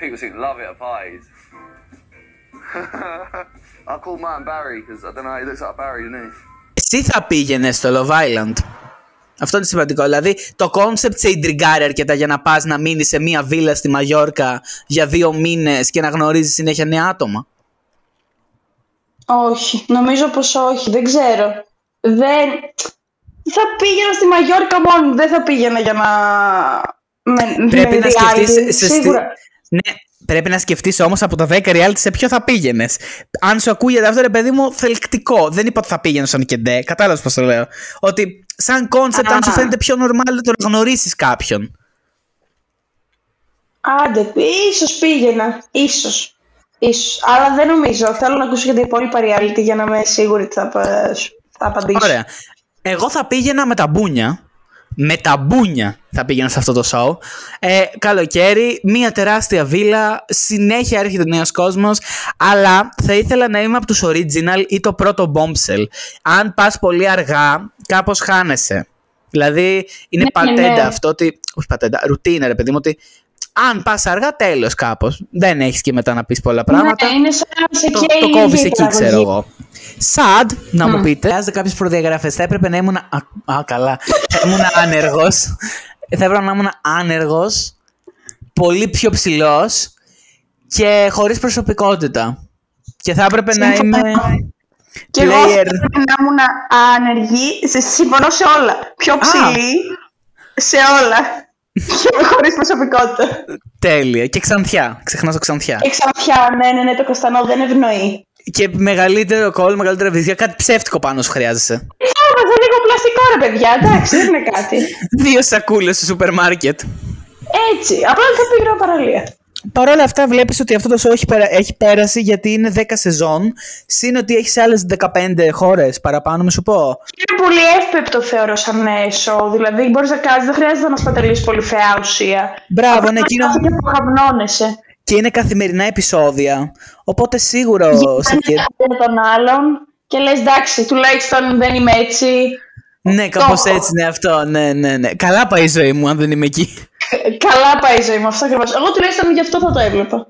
People seem to love it at parties. I call mine Barry because I don't know. He looks like Barry, doesn't he? Εσύ θα πήγαινες στο Love Island; Αυτό είναι σημαντικό. Δηλαδή, το κόνσεπτ σε ιντριγκάρει αρκετά για να πας να μείνεις σε μία βίλα στη Μαγιόρκα για δύο μήνες και να γνωρίζεις συνέχεια νέα άτομα; Όχι, νομίζω πως όχι, δεν ξέρω. Δεν... Θα πήγαινα στη Μαγιόρκα μόνο, δεν θα πήγαινα για να... Με, Πρέπει με να reality, σκεφτεί. Σίγουρα. Ναι, πρέπει να σκεφτείς όμως από τα 10 reality σε ποιο θα πήγαινες. Αν σου ακούγεται αυτό, ρε παιδί μου, θελκτικό. Δεν είπα ότι θα πήγαινε στον Κεντέ. Κατάλαβες πώς το λέω. Ότι σαν κόνσεπτ, αν σου Α. φαίνεται πιο normal το να γνωρίσεις κάποιον. Άντε, ίσως πήγαινα, ίσως. Ίσως. Αλλά δεν νομίζω. Θέλω να ακούσω και τα υπόλοιπα reality για να είμαι σίγουρη ότι θα, απα- θα απαντήσω. Ωραία. Εγώ θα πήγαινα με τα μπούνια. Με τα μπούνια θα πήγαινα σε αυτό το show. Ε, καλοκαίρι, μία τεράστια βίλα, συνέχεια έρχεται νέος κόσμος. Αλλά θα ήθελα να είμαι από τους original ή το πρώτο bombshell. Αν πας πολύ αργά, κάπως χάνεσαι. Δηλαδή, είναι Ναι, πατέντα ναι. αυτό ότι. Όχι πατέντα, ρουτίνα, ρε παιδί μου, ότι αν πας αργά, τέλος κάπως. Δεν έχεις και μετά να πεις πολλά πράγματα. Ναι, είναι σαν να σε Το, καίει το η κόβεις ίδια η εκεί, παραγωγή. ξέρω εγώ. Sad, να μου Μμ. πείτε. Χρειάζεται κάποιες προδιαγραφές. Θα έπρεπε να ήμουν. Α, α, καλά. θα ήμουν άνεργος. θα έπρεπε να ήμουν άνεργος. Πολύ πιο ψηλός. Και χωρίς προσωπικότητα. Και θα έπρεπε να είμαι. Και εγώ Player. θέλω να ήμουν άνεργη, σε- συμφωνώ σε όλα. Πιο ψηλή, σε όλα. Και χωρίς προσωπικότητα. Τέλεια. Και ξανθιά. Ξεχνάς το ξανθιά. Και ξανθιά, ναι, ναι, ναι, το καστανό δεν ευνοεί. Και μεγαλύτερο κόλλο, μεγαλύτερα βυζιά. Κάτι ψεύτικο πάνω σου χρειάζεσαι. Έβαζα λίγο πλαστικό ρε παιδιά, εντάξει, δεν είναι κάτι. Δύο σακούλες στο σούπερ μάρκετ. Έτσι, απλά δεν θα πήγαινα παραλία. Παρ' όλα αυτά βλέπεις ότι αυτό το show έχει, περα- έχει πέρασει γιατί είναι 10 σεζόν, συν ότι έχεις άλλες 15 χώρες παραπάνω, με σου πω. Είναι πολύ εύπεπτο θεωρώ σαν έσω. Δηλαδή μπορείς να κάνεις, δεν χρειάζεται να μας πατελείς πολύ φαιά ουσία. Μπράβο, Απλά ναι, να εκείνο- κάθεσαι και αποχαυνώνεσαι. Και είναι καθημερινά επεισόδια, οπότε σίγουρα σε Κάνει με τον άλλον και λες εντάξει, τουλάχιστον δεν είμαι έτσι. Ναι, κάπως έχω. έτσι είναι αυτό, ναι, ναι, ναι. Καλά πάει η ζωή μου αν δεν είμαι εκεί. Καλά πάει η ζωή μου, αυτό ακριβώς. Εγώ τουλάχιστον γι' αυτό θα το έβλεπα.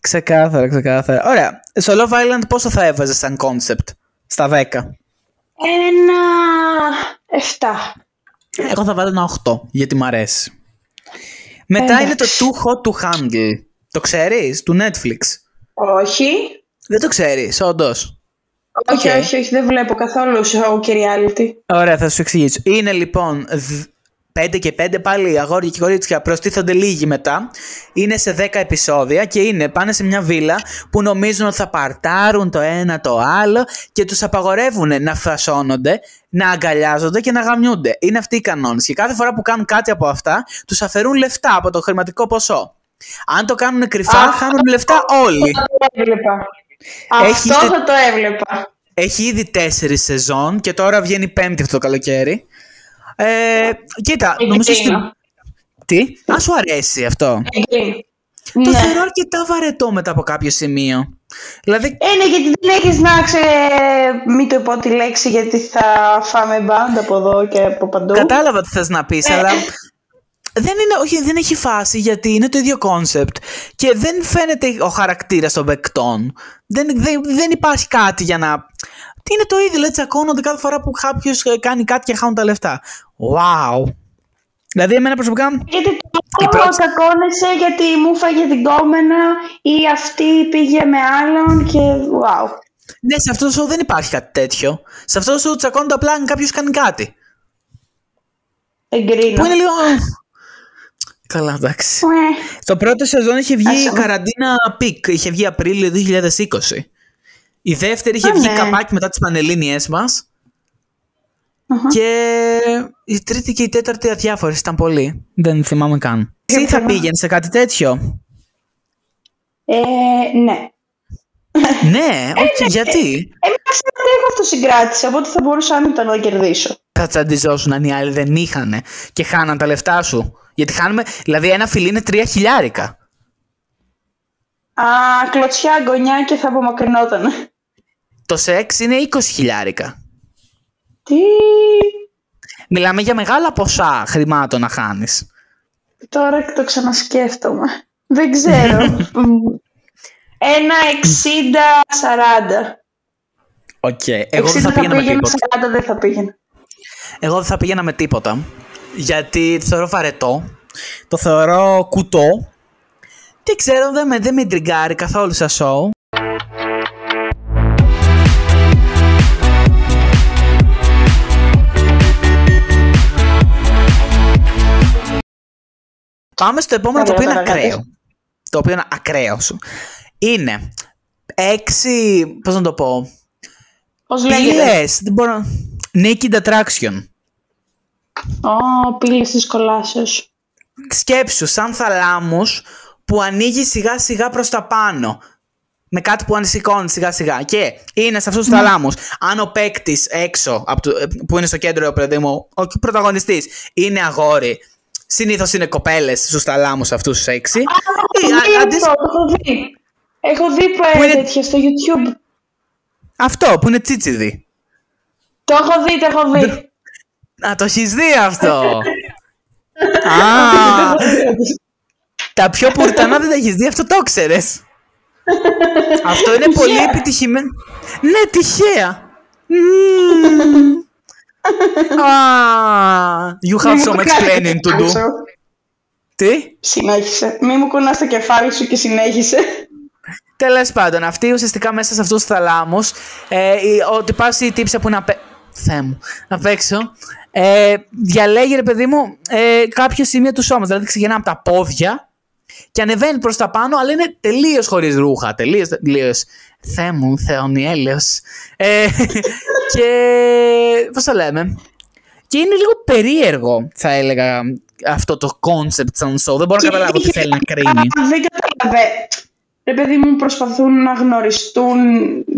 Ξεκάθαρα, ξεκάθαρα. Ωραία. Στο Love Island πόσο θα έβαζες σαν concept; Στα 10. Ένα. 7. Εγώ θα βάλω ένα 8, γιατί μ' αρέσει. Μετά είναι το Too Hot to Handle. Το ξέρεις, του Netflix. Όχι. Δεν το ξέρεις, όντως. Όχι, Οκ. όχι, όχι, δεν βλέπω καθόλου show και reality. Ωραία, θα σου εξηγήσω. Είναι λοιπόν 5 και 5 πάλι αγόρια και κορίτσια προστίθονται λίγοι μετά. Είναι σε 10 επεισόδια και είναι πάνε σε μια βίλα που νομίζουν ότι θα παρτάρουν το ένα το άλλο και τους απαγορεύουν να φασώνονται, να αγκαλιάζονται και να γαμιούνται. Είναι αυτοί οι κανόνες και κάθε φορά που κάνουν κάτι από αυτά τους αφαιρούν λεφτά από το χρηματικό ποσό. Αν το κάνουν κρυφά, Αυτό χάνουν λεφτά όλοι. Θα το έβλεπα. Έχει Αυτό ήδη- θα το έβλεπα. Έχει ήδη τέσσερις σεζόν και τώρα βγαίνει η πέμπτη αυτό το καλοκαίρι. Ε, κοίτα, νομίζω στην... Εγκρίνω. Τι; Α, σου αρέσει αυτό. Εγκρίνω. Το Ναι. θεωρώ αρκετά βαρετό μετά από κάποιο σημείο. Δηλαδή, Ε, ναι, γιατί δεν έχεις να ξε... Μην το πω τη λέξη γιατί θα φάμε ban από εδώ και από παντού. κατάλαβα τι θες να πεις, Ε, αλλά ε. Δεν, είναι, όχι, δεν έχει φάση γιατί είναι το ίδιο κόνσεπτ και δεν φαίνεται ο χαρακτήρας των παικτών. Δεν, δεν, δεν υπάρχει κάτι για να... Τι είναι το ίδιο, λέει, τσακώνονται κάθε φορά που κάποιος κάνει κάτι και χάνουν τα λεφτά. Wow. Δηλαδή, εμένα προσωπικά Γιατί τώρα τσακώνεσαι γιατί μου φάγε την κόμενα ή αυτή πήγε με άλλον και wow. Ναι, σε αυτό το show δεν υπάρχει κάτι τέτοιο. Σε αυτό το show τσακώνονται απλά αν κάποιος κάνει κάτι. Εγκρίνω. Που είναι λίγο. Καλά, εντάξει. Στο πρώτο σεζόν είχε βγει Άσε η με. καραντίνα peak. Είχε βγει Απρίλιο 2020. Η δεύτερη είχε Α, βγει ναι. καπάκι μετά τις πανελλήνιες μας. Και η τρίτη και η τέταρτη αδιάφορες ήταν πολύ. Δεν θυμάμαι καν. Εσύ θα πήγαινες σε κάτι τέτοιο; Ε, ναι. ναι, όχι, γιατί; Εμένα ξέρετε έχω αυτοσυγκράτηση, οπότε θα μπορούσα άνετα να το κερδίσω. Θα τσαντιζόσουν αν οι άλλοι δεν είχαν και χάναν τα λεφτά σου. Γιατί χάνουμε, δηλαδή ένα φιλί είναι τρία χιλιάρικα. Α, κλωτσιά, γκονιά και θα απομακρυνόταν. Το σεξ είναι 20 χιλιάρικα. Τι; Μιλάμε για μεγάλα ποσά χρημάτων να χάνεις. Τώρα το ξανασκέφτομαι. Δεν ξέρω. Ένα 60-40. Οκ. Εγώ 60 δεν θα πήγαινα με πήγαινα, τίποτα. 40 δεν θα πήγαινα. Εγώ δεν θα πήγαινα με τίποτα. Γιατί το θεωρώ βαρετό. Το θεωρώ κουτό. Δεν ξέρω, δεν με, δεν με ιντριγκάρει καθόλου σαν show. Πάμε στο επόμενο το οποίο είναι Παρακάτω. ακραίο. Το οποίο είναι ακραίο σου. Είναι έξι, πώς να το πω, Πώς λέγεται; πύλες, δεν μπορώ, naked attraction. Ω, πύλες της κολάσεως. Σκέψου, σαν θαλάμους που ανοίγει σιγά σιγά προς τα πάνω. Με κάτι που ανησυχώνει σιγά σιγά. Και είναι σε αυτούς τους θαλάμους. Αν ο παίκτης έξω, από το, που είναι στο κέντρο, ο παιδί μου, ο πρωταγωνιστής, είναι αγόρι, συνήθως είναι κοπέλες στους θαλάμους αυτούς τους έξι. Ή, Έχω α- δει αντίστοιχα- αυτό, το έχω δει. Έχω δει Που που είναι- τέτοια στο YouTube. Αυτό που είναι τσίτσιδι. Το έχω δει, το έχω δει. Α, το έχεις δει αυτό. Α, τα πιο πουρτανά δεν τα έχεις δει, αυτό το ξέρεις. αυτό είναι πολύ Τυχαία. επιτυχημένο. Ναι, τυχαία. Μμμ. Ah, you have Μη so μου much κάνεις planning to do. κεφάλι σου. Τι; Συνέχισε. Μη μου κουνάς το κεφάλι σου και συνέχισε. Τέλος πάντων, αυτή ουσιαστικά μέσα σε αυτούς τους θαλάμους, ε, η- ο τυπά ή η τύψα που είναι απ' Θεέ μου, απ' έξω, ε, διαλέγει ρε παιδί μου ε, κάποια σημεία του σώματος. Δηλαδή ξεκινά από τα πόδια και ανεβαίνει προς τα πάνω, αλλά είναι τελείως χωρίς ρούχα. Τελείως, τελείως. Θεέ μου, Θεονιέλεος. Ε, και πώς το λέμε. Και είναι λίγο περίεργο, θα έλεγα, αυτό το concept σαν show. Δεν μπορώ να καταλάβω τι θέλει να κρίνει. Α, δεν κατάλαβε. Ρε παιδί μου προσπαθούν να γνωριστούν.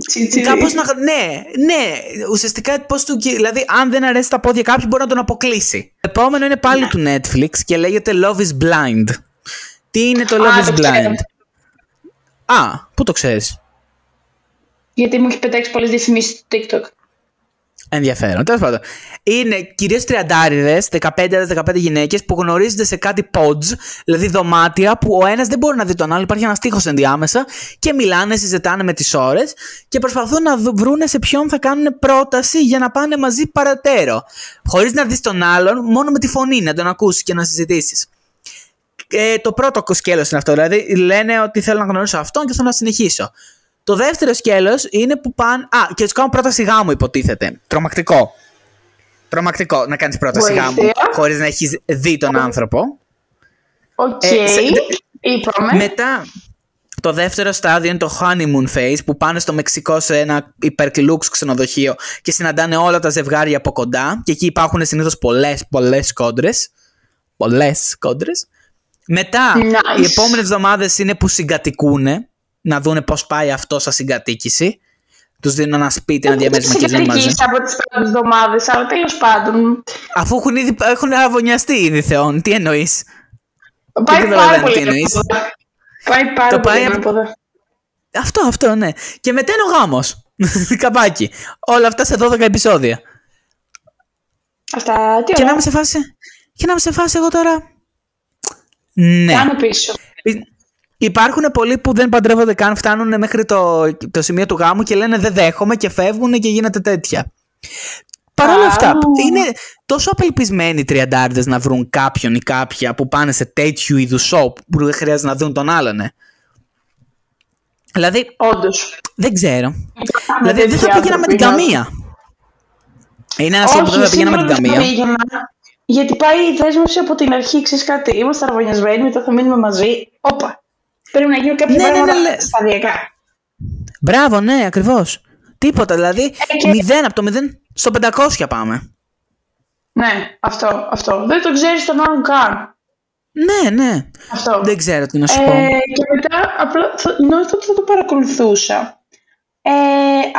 τσι, τσι. Κάπως να. Ναι, ναι. Ουσιαστικά πώς του. Δηλαδή, αν δεν αρέσει τα πόδια κάποιου, μπορεί να τον αποκλείσει. Το επόμενο είναι πάλι του Netflix και λέγεται Love is Blind. Τι είναι το Α, Love το is ξέρω. Blind; Α, πού το ξέρεις; Γιατί μου έχει πετάξει πολλές διαφημίσεις στο TikTok. Ενδιαφέρον. Τέλος πάντων. Είναι κυρίω τριαντάριδες, 15-15 γυναίκες που γνωρίζονται σε κάτι pods, δηλαδή δωμάτια που ο ένας δεν μπορεί να δει τον άλλο. Υπάρχει ένας τείχος ενδιάμεσα και μιλάνε, συζητάνε με τις ώρες και προσπαθούν να δου- βρούνε σε ποιον θα κάνουν πρόταση για να πάνε μαζί παρατέρω. Χωρίς να δεις τον άλλον, μόνο με τη φωνή να τον ακούσεις και να συζητήσεις. Ε, το πρώτο σκέλος είναι αυτό. Δηλαδή λένε ότι θέλω να γνωρίσω αυτόν και θέλω να συνεχίσω. Το δεύτερο σκέλος είναι που πάνε. Α, και του κάνουν πρόταση γάμου, υποτίθεται. Τρομακτικό. Τρομακτικό να κάνεις πρόταση Βοήθεια. γάμου χωρίς να έχεις δει τον άνθρωπο. Οκ. Ε, σε- Είπαμε. Μετά, το δεύτερο στάδιο είναι το honeymoon phase που πάνε στο Μεξικό σε ένα υπερλούξ ξενοδοχείο και συναντάνε όλα τα ζευγάρια από κοντά και εκεί υπάρχουν συνήθως πολλές, πολλές κόντρες. Πολλές κόντρες. Μετά, Nice. οι επόμενες εβδομάδες είναι που συγκατοικούνε να δούνε πώς πάει αυτό σαν συγκατοίκηση. Τους δίνουν ένα σπίτι, ένα διαμέρισμα και ζουν μαζί. Συγκατοικείς από τις πρώτες εβδομάδες, αλλά τέλος πάντων. Αφού έχουν, ήδη, έχουν αβωνιαστεί ήδη θεών, τι εννοείς; Πάει Δεν πάρα καταλαβαίνω πολύ τι εννοείς. ανάποδα. Πάει πάρα Το πολύ πάει- ανάποδα. Αυτό, αυτό, ναι. Και μετά είναι ο γάμος. Καπάκι. Όλα αυτά σε 12 επεισόδια. Αυτά, τι Και να ωραία. είμαι σε φάση. Και να είμαι σε φάση εγώ τώρα. Ναι. Κάνω πίσω. Υ- Υπάρχουν πολλοί που δεν παντρεύονται καν, φτάνουν μέχρι το, το σημείο του γάμου και λένε δεν δέχομαι και φεύγουν και γίνεται τέτοια. Παρ' όλα Α. αυτά, είναι τόσο απελπισμένοι οι τριαντάριδες να βρουν κάποιον ή κάποια που πάνε σε τέτοιου είδους show που δεν χρειάζεται να δουν τον άλλον. ε. Δηλαδή, Όντως. δεν ξέρω. δηλαδή, δεν θα τέτοιοι πήγαινα με την άνθρωποι, καμία. Είναι ένας show που δεν θα πήγαινα με την σίγουρα δεν καμία. πήγαινα, γιατί πάει η δέσμευση από την αρχή, ξέρεις κάτι, είμαστε αραβωνιασμένοι, μετά θα μείνουμε μαζί. Όπα. Πρέπει να γίνουν κάποια Ναι, ναι, ναι, πράγματα ναι. σταδιακά. Μπράβο, ναι, ακριβώς. Τίποτα, δηλαδή. Ε, και- Μηδέν από το μηδέν στο 500 πάμε. Ναι, αυτό, αυτό. Δεν το ξέρεις τον άλλον καν. Ναι, ναι. Αυτό. Δεν ξέρω τι να σου Ε, πω. και μετά απλά θα, νόμιζα ότι θα το παρακολουθούσα. Ε,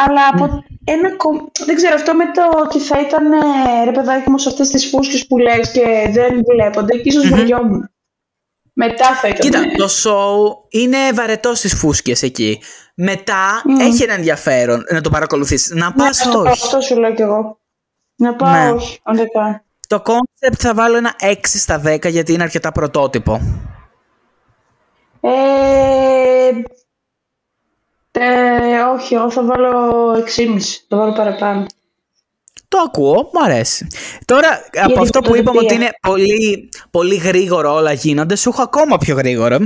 αλλά από ένα κο- Δεν ξέρω, αυτό με το ότι θα ήταν ε, ρε παιδάκι μου σε αυτές τις φούσκες που λες και δεν βλέπονται και ίσως βαριόμουν. Μετά θα ήταν. Κοίτα, το show είναι βαρετός στις φούσκες εκεί. Μετά έχει ένα ενδιαφέρον να το παρακολουθήσει. Να πας Ναι, αυτό, όχι. αυτό σου λέω κι εγώ. Να πάω Ναι. όχι, αν δεν πάω. Το concept θα βάλω ένα 6 στα 10 γιατί είναι αρκετά πρωτότυπο. Ε, ε, όχι, εγώ θα βάλω 6,5. Θα βάλω παραπάνω. Το ακούω, μου αρέσει. Τώρα, από την αυτό που είπαμε πρωτοτυπία. ότι είναι πολύ, πολύ γρήγορο όλα γίνονται, σου έχω ακόμα πιο γρήγορο,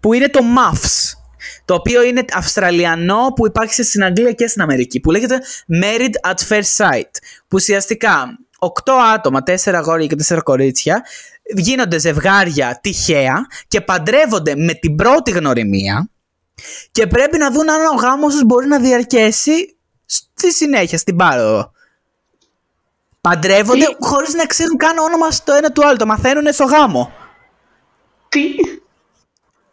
που είναι το MAFS. Το οποίο είναι Αυστραλιανό που υπάρχει στην Αγγλία και στην Αμερική, που λέγεται Married at First Sight. Που ουσιαστικά 8 άτομα, 4 αγόρια και 4 κορίτσια, γίνονται ζευγάρια τυχαία και παντρεύονται με την πρώτη γνωριμία και πρέπει να δουν αν ο γάμος τους μπορεί να διαρκέσει στη συνέχεια, στην πάροδο. Παντρεύονται χωρίς να ξέρουν καν όνομα στο ένα του άλλου. Το μαθαίνουν στο γάμο. Τι;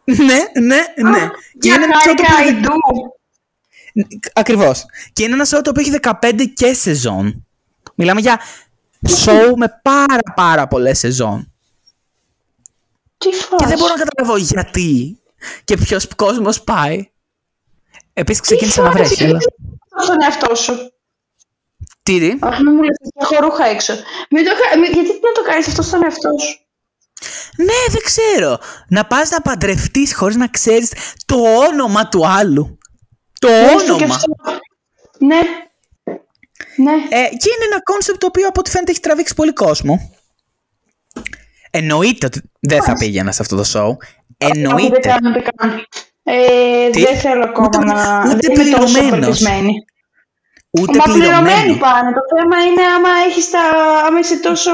ναι, ναι, ναι. και είναι ένα show το οποίο έχει... Ακριβώς. Και είναι ένα show το οποίο έχει 15 και σεζόν. Μιλάμε για show με πάρα πάρα πολλές σεζόν. Τι Και δεν μπορώ να καταλάβω γιατί και ποιος κόσμος πάει. Επίσης ξεκίνησε να βρέχει. αλλά- Στον εαυτό σου. Τι, τι; Αχ, μην μου λες, έχω ρούχα έξω. Μην το, κα- μην- γιατί να το κάνεις αυτό στον εαυτό σου; Ναι, δεν ξέρω. Να πας να παντρευτείς χωρίς να ξέρεις το όνομα του άλλου. Το Έστω και όνομα. αυτό. Ναι. Ναι. Ε, και είναι ένα κόνσεπτ το οποίο από ό,τι φαίνεται έχει τραβήξει πολύ κόσμο. Εννοείται ότι δεν θα πήγαινα σε αυτό το show. Όχι, δεν Εννοείται. κάνετε καν. Ε, Τι; δεν θέλω ακόμα Ούτε- να. ούτε δεν είμαι τόσο απελπισμένος. απελπισμένη. Ούτε Μα πληρωμένο. πληρωμένοι πάνε. Το θέμα είναι άμα, έχεις τα... άμα είσαι τόσο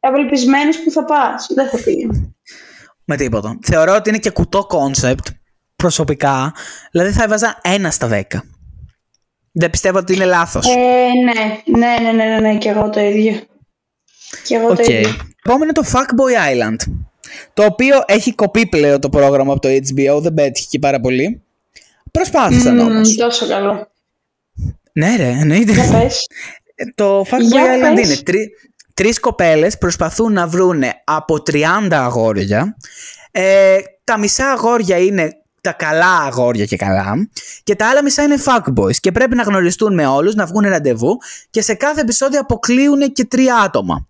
απελπισμένος που θα πας. Δεν θα πήγαινε. Με τίποτα. Θεωρώ ότι είναι και κουτό κόνσεπτ προσωπικά. Δηλαδή θα έβαζα ένα στα δέκα. Δεν πιστεύω ότι είναι λάθος. Ε, ναι, ναι, ναι, ναι, ναι, ναι, και εγώ το ίδιο. Και εγώ Οκ. το ίδιο. Επόμενο είναι το Fuckboy Island. Το οποίο έχει κοπεί πλέον το πρόγραμμα από το HBO, δεν πέτυχε και πάρα πολύ. Προσπάθησαν Μμμ, όμως. Τόσο καλό. Ναι, ρε, εννοείται. Για πες. Ε, Το Fuckboy Για Island πες. είναι τρι, τρεις κοπέλες προσπαθούν να βρούνε από 30 αγόρια. Ε, τα μισά αγόρια είναι τα καλά αγόρια και καλά και τα άλλα μισά είναι fuckboys και πρέπει να γνωριστούν με όλους, να βγουν ραντεβού και σε κάθε επεισόδιο αποκλείουν και τρία άτομα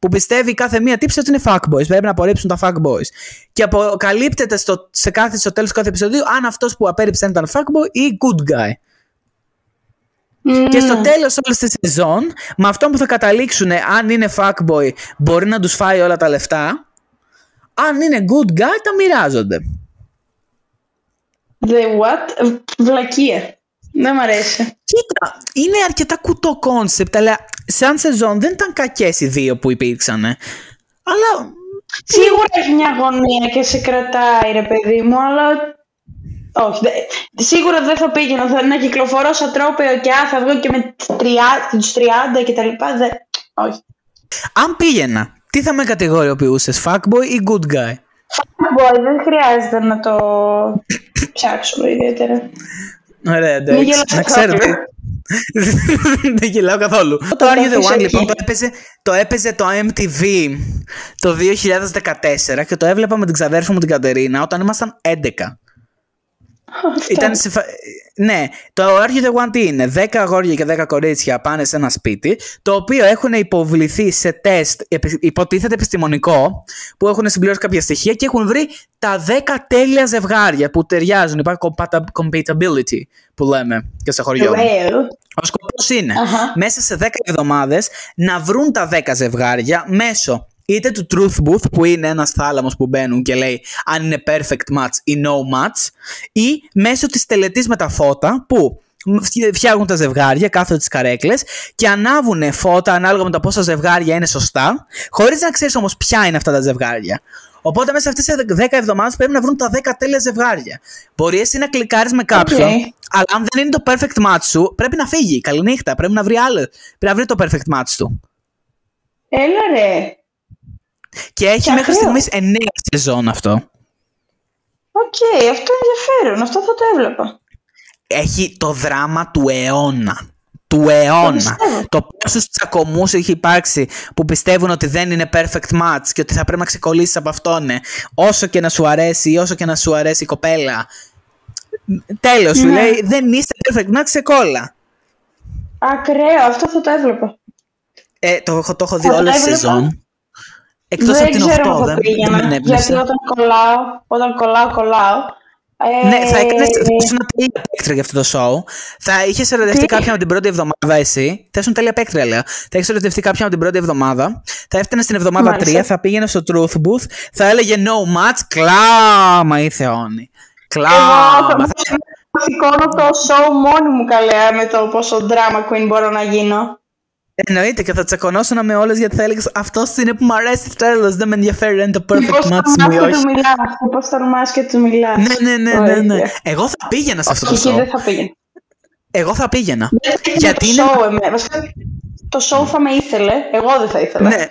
που πιστεύει κάθε μία τύψη ότι είναι fuckboys. Πρέπει να απορρίψουν τα fuckboys. Και αποκαλύπτεται στο, σε κάθε, στο τέλος του κάθε επεισοδίου αν αυτός που απέρριψε ήταν fuckboy ή good guy. Και στο τέλος όλης της σεζόν, με αυτό που θα καταλήξουν αν είναι fuckboy μπορεί να τους φάει όλα τα λεφτά. Αν είναι good guy τα μοιράζονται. The what? Βλακεία. Δεν μ' αρέσει. Κοίτα, είναι αρκετά κουτό κόνσεπτ, αλλά σαν σεζόν δεν ήταν κακές οι δύο που υπήρξαν. Αλλά Σίγουρα έχει μια αγωνία και σε κρατάει, ρε παιδί μου, αλλά. Όχι. δε- Σίγουρα δεν θα πήγαινα. Θα, να κυκλοφορώ σαν τρόπαιο και α, θα βγω και με τους 30 και τα λοιπά. Δε... Όχι. αν πήγαινα, τι θα με κατηγοριοποιούσες, fuckboy ή good guy; Boy, δεν χρειάζεται να το ψάξουμε ιδιαίτερα. Ωραία, Μην εντάξει. γελάς Να ξέρετε. καθόλου. Δεν γελάω καθόλου. Το Το Are You The αφήσω One εκεί. λοιπόν το έπαιζε, το έπαιζε το MTV το 2014 και το έβλεπα με την ξαδέρφη μου την Κατερίνα όταν ήμασταν 11. Ήταν σε φα- Ναι, το Are You The One τι είναι; 10 αγόρια και 10 κορίτσια πάνε σε ένα σπίτι, το οποίο έχουν υποβληθεί σε τεστ, επι- υποτίθεται επιστημονικό, που έχουν συμπληρώσει κάποια στοιχεία και έχουν βρει τα 10 τέλεια ζευγάρια που ταιριάζουν. Υπάρχει compata- compatibility που λέμε και σε χωριό. μου. Well. Ο σκοπός είναι μέσα σε 10 εβδομάδες να βρουν τα 10 ζευγάρια μέσω είτε του Truth Booth που είναι ένας θάλαμος που μπαίνουν και λέει αν είναι perfect match ή no match ή μέσω της τελετής με τα φώτα που φτι- φτιάχνουν τα ζευγάρια, κάθονται τις καρέκλες και ανάβουν φώτα ανάλογα με το πόσα ζευγάρια είναι σωστά χωρίς να ξέρεις όμως ποια είναι αυτά τα ζευγάρια. Οπότε μέσα σε αυτές τις 10 εβδομάδες πρέπει να βρουν τα 10 τέλεια ζευγάρια. Μπορείς εσύ να κλικάρεις με κάποιον, Οκ. αλλά αν δεν είναι το perfect match σου, πρέπει να φύγει. Καληνύχτα. Πρέπει να βρει άλλο. Πρέπει να βρει το perfect match του. Έλα ρε. Και έχει Και μέχρι ακραίο. στιγμής 9 σεζόν αυτό. Οκ, αυτό είναι ενδιαφέρον. Αυτό θα το έβλεπα. Έχει το δράμα του αιώνα. Του αιώνα. πιστεύω. Το πόσους τσακωμούς έχει υπάρξει που πιστεύουν ότι δεν είναι perfect match και ότι θα πρέπει να ξεκολλήσεις από αυτόν. ναι. Όσο και να σου αρέσει ή όσο και να σου αρέσει η κοπέλα. Τέλος, σου Ναι. λέει δεν είστε perfect match, ξεκόλλα. Ακραίο, αυτό θα το έβλεπα. Ε, το, έχω- το έχω δει Θα το όλες τις έβλεπα. σεζόν. Εκτός δεν από την 8, ξέρω αν θα δεν, δεν πήγαινα, με γιατί ενέπνευσε. όταν κολλάω, όταν κολλάω, κολλάω. Ε, Ναι, θα έκανε. Θα ήσουν τέλεια παίκτρια για αυτό το show. Θα είχες ερωτευτεί Τι; κάποιον από την πρώτη εβδομάδα εσύ. Θα ήσουν τέλεια παίκτρια, λέω. Θα είχε ερωτευτεί κάποιον από την πρώτη εβδομάδα. Θα έφτανε στην εβδομάδα Μάλιστα. 3, θα πήγαινε στο Truth Booth, θα έλεγε No match, κλάμα η Θεόνη. Εγώ Κλάμα. θα θα σηκώνω το show μόνη μου καλέα με το πόσο drama queen μπορώ να γίνω. Εννοείται και θα τσακωνόσουν με όλες γιατί θα έλεγες Αυτός είναι που μου αρέσει τέλος. Δεν με ενδιαφέρει αν είναι το Πώς perfect match τολμάς μου ή και όχι. του μιλάς, και πώς τολμάς και του μιλάς. Ναι, ναι, ναι, ναι, ναι. Ωραία. Εγώ θα πήγαινα σε αυτό Και το εκεί show. δεν θα πήγαινε. Εγώ θα πήγαινα. Γιατί Γιατί το είναι. show, εμέ- βασικά, το show θα με ήθελε, εγώ δεν θα ήθελα. Ναι.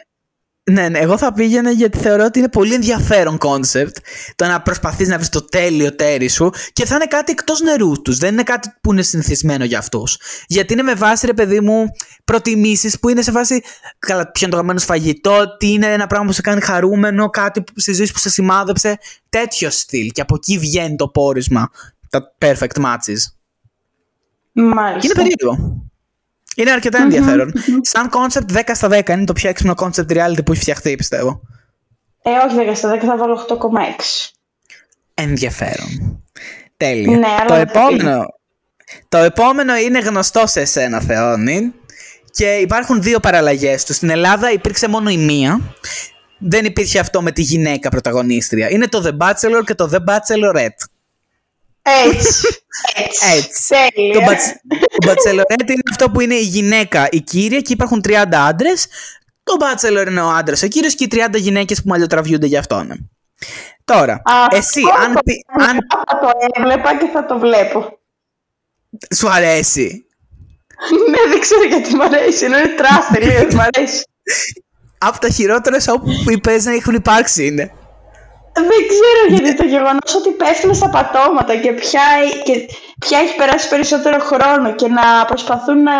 Ναι, ναι, εγώ θα πήγαινα γιατί θεωρώ ότι είναι πολύ ενδιαφέρον κόνσεπτ το να προσπαθείς να βρεις το τέλειο ταίρι σου και θα είναι κάτι εκτός νερών τους. Δεν είναι κάτι που είναι συνηθισμένο για αυτούς. Γιατί είναι με βάση, ρε παιδί μου, προτιμήσεις που είναι σε βάση καλά, ποιο είναι το αγαπημένο σου φαγητό, τι είναι ένα πράγμα που σε κάνει χαρούμενο, κάτι που, στη ζωή που σε σημάδεψε. Τέτοιο στυλ. Και από εκεί βγαίνει το πόρισμα. Τα perfect matches. Μάλιστα. Και είναι περίεργο. Είναι αρκετά ενδιαφέρον. Σαν concept 10 στα 10 είναι το πιο έξυπνο concept reality που έχει φτιαχτεί, πιστεύω. Ε, όχι 10 στα 10, θα βάλω 8,6. Ενδιαφέρον. Τέλεια. Ναι, αλλά το, δεν θα επόμενο, το επόμενο είναι γνωστό σε εσένα, Θεόνη. Και υπάρχουν δύο παραλλαγές του. Στην Ελλάδα υπήρξε μόνο η μία. Δεν υπήρχε αυτό με τη γυναίκα πρωταγωνίστρια. Είναι το The Bachelor και το The Bachelorette. Έτσι. Έτσι. Έτσι. Τέλεια. Το, μπατς, το Bachelorette είναι αυτό που είναι η γυναίκα, η κύρια και υπάρχουν 30 άντρες. Το Bachelor είναι ο άντρας, ο κύριος και οι 30 γυναίκες που μαλλιοτραβιούνται για αυτόν. Τώρα, εσύ, αν, πει- αν Θα το έβλεπα και θα το βλέπω. σου αρέσει. ναι, δεν ξέρω γιατί μου αρέσει. Είναι trash τελείως, μου αρέσει. Από τα χειρότερα show που είπες να έχουν υπάρξει είναι. Δεν ξέρω γιατί το γεγονός ότι πέφτουν στα πατώματα και ποια, και ποια έχει περάσει περισσότερο χρόνο και να προσπαθούν να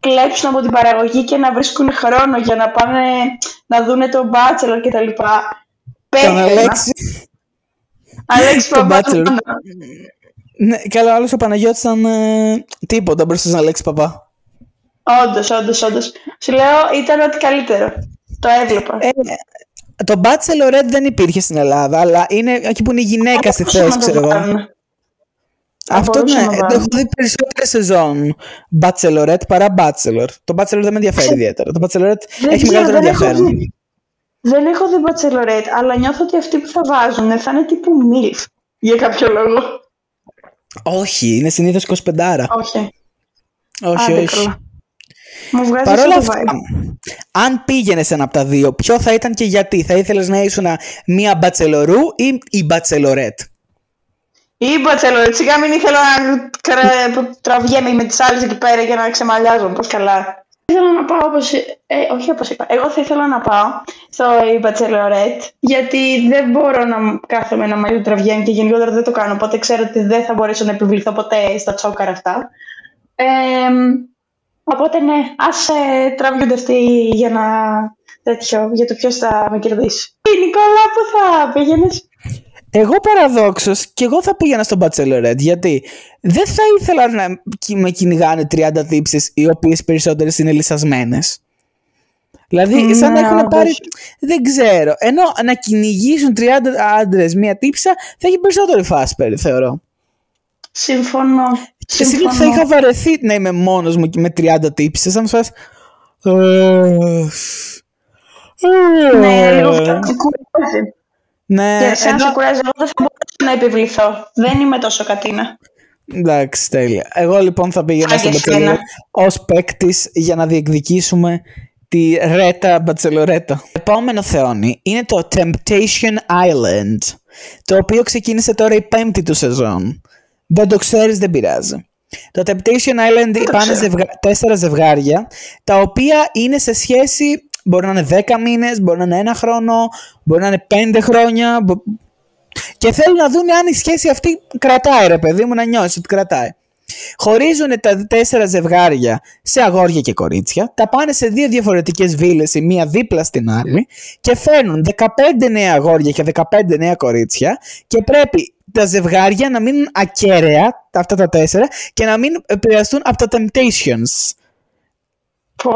κλέψουν από την παραγωγή και να βρίσκουν χρόνο για να πάνε να δούνε τον Bachelor και τα λοιπά. Τον Πέφτουν. Αλέξη. Αλέξη Τον Παπαδόπουλο. Bachelor. Ναι, καλά, άλλος ο Παναγιώτης ήταν ε, τίποτα μπροστά στον Αλέξη Παπά. Όντως, όντως, όντως. Σου λέω ήταν ό,τι καλύτερο. Το έβλεπα. Ε, το Bachelorette δεν υπήρχε στην Ελλάδα, αλλά είναι εκεί που είναι η γυναίκα στη μπορούσαν θέση, να το ξέρω εγώ. βάλουν. Αυτό μπορούσαν ναι, να το βάλουν. έχω δει περισσότερες σεζόν Bachelorette παρά Bachelor. Το Bachelor δεν με ενδιαφέρει ιδιαίτερα. Το Bachelorette Δεν έχει ξέρω, μεγαλύτερο δεν έχω ενδιαφέρον. δει. Δεν έχω δει Bachelorette, αλλά νιώθω ότι αυτοί που θα βάζουν θα είναι τύπου MILF. Για κάποιο λόγο. Όχι, είναι συνήθως 25. Όχι. Όχι, Άντε, όχι. καλά. Μου βγάζει Παρ' όλα αυτό το αυτά, vibe. αν πήγαινες ένα από τα δύο, ποιο θα ήταν και γιατί; Θα ήθελες να ήσουν μία μπατσελορού ή η μπατσελορέτ; Ή Bachelorette, σιγά μην ήθελα να κρα- που τραβιέμαι με τις άλλες εκεί πέρα για να ξεμαλιάζω, πώς καλά. Ήθελα να πάω όπως, ε, όχι όπως είπα, εγώ θα ήθελα να πάω στο η Bachelorette, γιατί δεν μπορώ να κάθομαι να μαλλιού τραβιέμαι και γενικότερα δεν το κάνω, οπότε ξέρω ότι δεν θα μπορέσω να επιβληθώ ποτέ στα τσόκαρα αυτά. Ε, οπότε ναι, ας ε, τραβιούνται αυτοί για να τέτοιο, για το ποιος θα με κερδίσει. Η Νικόλα, πού θα πήγαινες; Εγώ παραδόξως και εγώ θα πήγαινα στο Bachelorette γιατί δεν θα ήθελα να κι- με κυνηγάνε 30 τύψεις οι οποίες περισσότερες είναι λυσασμένες. Δηλαδή, σαν να Ναι, έχουν όντως. πάρει. Δεν ξέρω. Ενώ να κυνηγήσουν 30 άντρες μία τύψα θα έχει περισσότερη φάση, περι- θεωρώ. Συμφωνώ. Και συνήθως θα είχα βαρεθεί να είμαι μόνος μου και με 30 τύψεις. Θα μου φας... Ναι, λίγο αυτό σε κουράζει. Ναι, Και εσένα ενώ- σε κουράζει, εγώ δεν θα μπορούσα να επιβληθώ. Δεν είμαι τόσο κατίνα. Εντάξει, τέλεια. Εγώ λοιπόν θα πήγαινα Σαν στο και Bachelorette εσένα. ως παίκτης για να διεκδικήσουμε τη Ρέτα Μπατσελορέτα. Επόμενο θεόνι είναι το Temptation Island, το οποίο ξεκίνησε τώρα η πέμπτη του σεζόν. Δεν το ξέρεις, δεν πειράζει. Το Temptation Island πάνε ζευγα... τέσσερα ζευγάρια, τα οποία είναι σε σχέση, μπορεί να είναι 10 μήνες, μπορεί να είναι ένα χρόνο, μπορεί να είναι πέντε χρόνια, μπο- και θέλουν να δουν αν η σχέση αυτή κρατάει, ρε παιδί μου, να νιώσει ότι κρατάει. Χωρίζουν τα τέσσερα ζευγάρια σε αγόρια και κορίτσια, τα πάνε σε δύο διαφορετικές βίλες, η μία δίπλα στην άλλη, και φέρνουν 15 νέα αγόρια και 15 νέα κορίτσια, και πρέπει τα ζευγάρια να μείνουν ακέραια, αυτά τα τέσσερα, και να μην επηρεαστούν από τα temptations. Πω,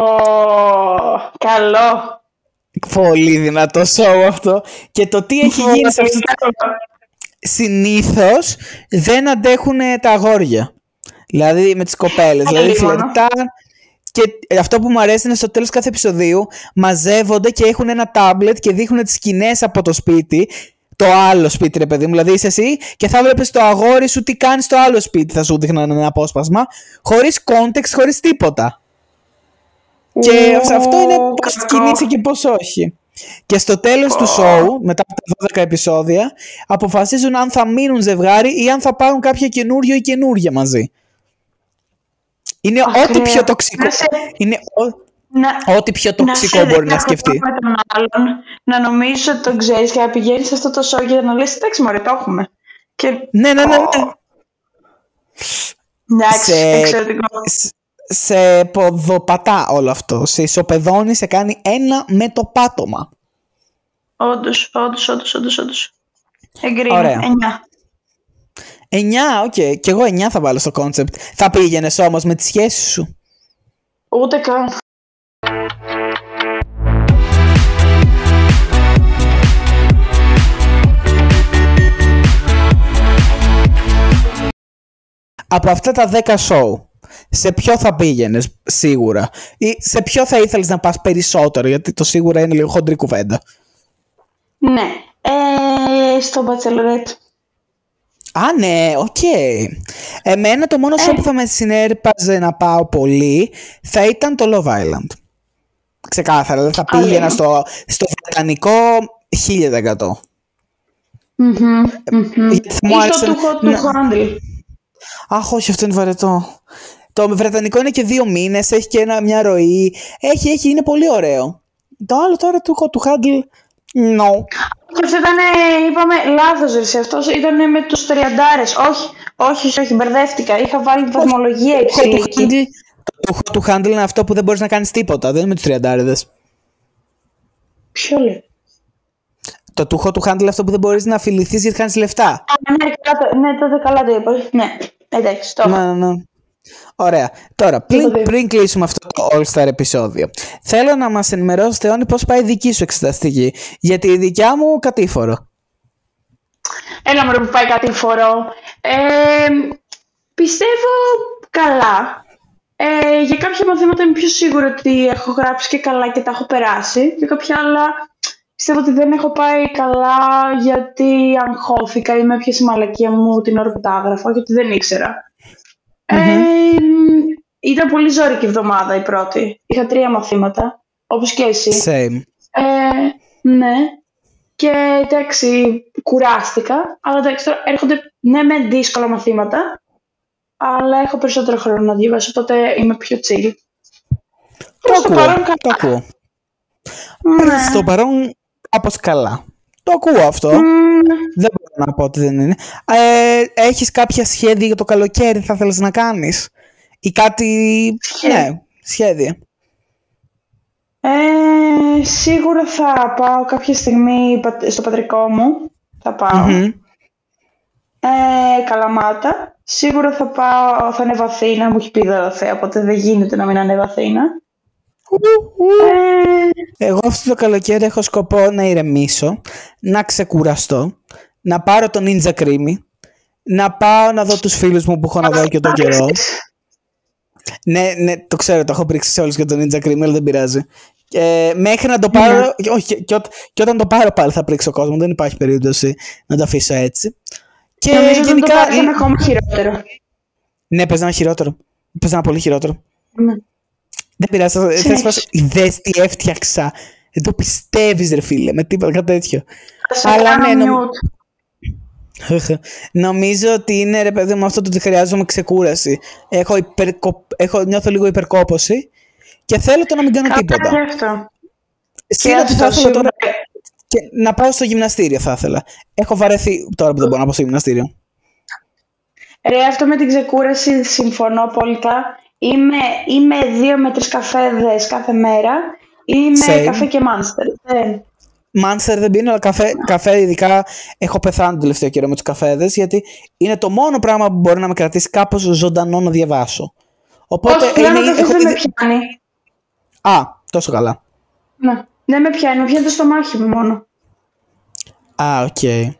καλό. Πολύ δυνατό show αυτό. Και το τι έχει γίνει σε αυτό συνήθως δεν αντέχουν τα αγόρια. Δηλαδή με τις κοπέλες. δηλαδή λίγο, ναι. φλερτάν και αυτό που μου αρέσει είναι στο τέλος κάθε επεισοδίου μαζεύονται και έχουν ένα τάμπλετ και δείχνουν τις σκηνές από το σπίτι το άλλο σπίτι ρε παιδί μου, δηλαδή είσαι εσύ και θα βλέπεις το αγόρι σου τι κάνει στο άλλο σπίτι θα σου δείχναν ένα απόσπασμα χωρίς context, χωρίς τίποτα. Και σε αυτό είναι πώς κινείσαι και πώς όχι. Και στο τέλος του show, μετά από τα 12 επεισόδια, αποφασίζουν αν θα μείνουν ζευγάρι ή αν θα πάρουν κάποια καινούριο ή καινούρια μαζί. Είναι ό,τι Ακραίο. πιο τοξικό. Να σε- Είναι ό- Να, ό,τι πιο να τοξικό σε μπορεί να δεκαπλακώ σκεφτεί. με τον άλλον, να νομίζεις ότι τον ξέρεις και να πηγαίνεις σε αυτό το show για να λες εντάξει μωρέ το έχουμε. Και... Ναι, ναι, ναι. ναι. Εντάξει, Σε- εξαιρετικό. σ- σε ποδοπατά όλο αυτό. Σε ισοπεδώνει, σε κάνει ένα με το πάτωμα. Όντως, όντως, όντως, όντως, όντως. Εγκρίνω, Ωραία. 9. 9, οκ. Και εγώ 9 θα βάλω στο κόνσεπτ. Θα πήγαινες όμως με τη σχέση σου. Ούτε καν. Από αυτά τα 10 show, σε ποιο θα πήγαινες σίγουρα, ή σε ποιο θα ήθελες να πας περισσότερο, γιατί το σίγουρα είναι λίγο χοντρή κουβέντα. Ναι. Ε, στο Bachelorette. Α, ναι, οκ. Εμένα το μόνο show που θα με συνέρπαζε να πάω πολύ θα ήταν το Love Island. Ξεκάθαρα, δεν θα πήγαινα στο, στο βρετανικό 1000%. Μμμ, μμμ. Γιατί θα μου Ή άρεσε στο του Hot να- to Handle. Αχ, όχι, αυτό είναι βαρετό. Το βρετανικό είναι και δύο μήνες, έχει και ένα, μια ροή. Έχει, έχει, είναι πολύ ωραίο. Το άλλο τώρα του, του Handle. No. Και αυτό ήταν, είπαμε, λάθος ρε, αυτός ήταν με τους τριαντάρες. Όχι, όχι, όχι, όχι, μπερδεύτηκα. Είχα βάλει βαθμολογία υψηλή. Το handle, το, το handle είναι αυτό που δεν μπορείς να κάνεις τίποτα. Δεν είναι με τους τριαντάριδες. Ποιο λέει. Το του του handle είναι αυτό που δεν μπορείς να φιληθείς γιατί χάνεις λεφτά. Α, ναι, καλά, το- ναι, τότε καλά το είπα. Ναι, εντάξει, το Ναι, ναι, ναι. Ωραία. Τώρα, πριν, πριν κλείσουμε αυτό το All-Star επεισόδιο, θέλω να μας ενημερώσει, Θεόνη, πώς πάει η δική σου εξεταστική. Γιατί η δικιά μου κατήφορο. Έλα μωρέ που πάει κάτι φορό. Ε, πιστεύω καλά. Ε, για κάποια μαθήματα είμαι πιο σίγουρη ότι έχω γράψει και καλά και τα έχω περάσει. Για κάποια άλλα πιστεύω ότι δεν έχω πάει καλά γιατί αγχώθηκα ή με έπιασε η μαλακία μου την ώρα που τα έγραφα γιατί δεν ήξερα. Ε, ήταν πολύ ζώρικη εβδομάδα η πρώτη. Είχα τρία μαθήματα, όπως και εσύ. Same. Ε, ναι. Και εντάξει, κουράστηκα. Αλλά εντάξει, τώρα έρχονται ναι με δύσκολα μαθήματα. Αλλά έχω περισσότερο χρόνο να διαβάσω, οπότε είμαι πιο chill. Προς το ακούω, παρόν το ακούω. Ναι. Στο παρόν κάπως καλά. Το ακούω αυτό. Δεν μπορώ να πω ότι δεν είναι. Ε, έχεις κάποια σχέδια για το καλοκαίρι θα θέλεις να κάνεις; Ή κάτι... Ναι, σχέδια. Ε, σίγουρα θα πάω κάποια στιγμή πα- στο πατρικό μου. Θα πάω. Μμμ. Ε, καλαμάτα. Σίγουρα θα πάω, θα ανέβω Αθήνα, μου έχει πει η Δωροθέα, οπότε δεν γίνεται να μην ανέβω Αθήνα. Ε, Εγώ αυτό το καλοκαίρι έχω σκοπό να ηρεμήσω, να ξεκουραστώ, να πάρω το Ninja Creamy, να πάω να δω τους φίλους μου που έχω να δω και τον καιρό. Ναι, ναι, το ξέρω, το έχω πρίξει σε όλους και το Ninja Creamy, αλλά δεν πειράζει. Ε, μέχρι να το πάρω, Ναι. όχι, και, και, ό- και όταν το πάρω πάλι θα πρίξω κόσμο, δεν υπάρχει περίπτωση να το αφήσω έτσι. Και νομίζω ότι γενικά... το πάρεις ένα ακόμα χειρότερο. Ναι, παίζει ένα χειρότερο. Παίζει ένα πολύ χειρότερο. Ναι. Δεν πειράζει. Θα Συνέχισε. φας δες τι έφτιαξα. Δεν το πιστεύεις ρε φίλε, με τίποτα κάτι τέτοιο. Θα σε Αλλά κάνω ναι, νομ- mute. Νομίζω ότι είναι ρε παιδί μου αυτό το ότι χρειάζομαι ξεκούραση. Έχω, υπερκο... Έχω νιώθω λίγο υπερκόπωση και θέλω το να μην κάνω τίποτα. Καλά και αυτό. Σίγουρα Και ότι θα αυτό, ήθελα τώρα σίγουρα. και να πάω στο γυμναστήριο θα ήθελα. Έχω βαρεθεί τώρα που δεν μπορώ να πάω στο γυμναστήριο. Ρε, αυτό με την ξεκούραση συμφωνώ απόλυτα. Είμαι, είμαι δύο με τρεις καφέδες κάθε μέρα. Είμαι Same. καφέ και μάνστερ. Δεν. Μάνστερ δεν πίνω, αλλά καφέ, καφέ ειδικά έχω πεθάνει το τελευταίο καιρό με τους καφέδες γιατί είναι το μόνο πράγμα που μπορεί να με κρατήσει κάπως ζωντανό να διαβάσω. Οπότε Όχι, πλέον ο είναι- καφές έχω δεν με ήδη- πιάνει. Α, τόσο καλά. Ναι, δεν με πιάνει, μου πιάνει το στομάχι μου μόνο. Α, οκ.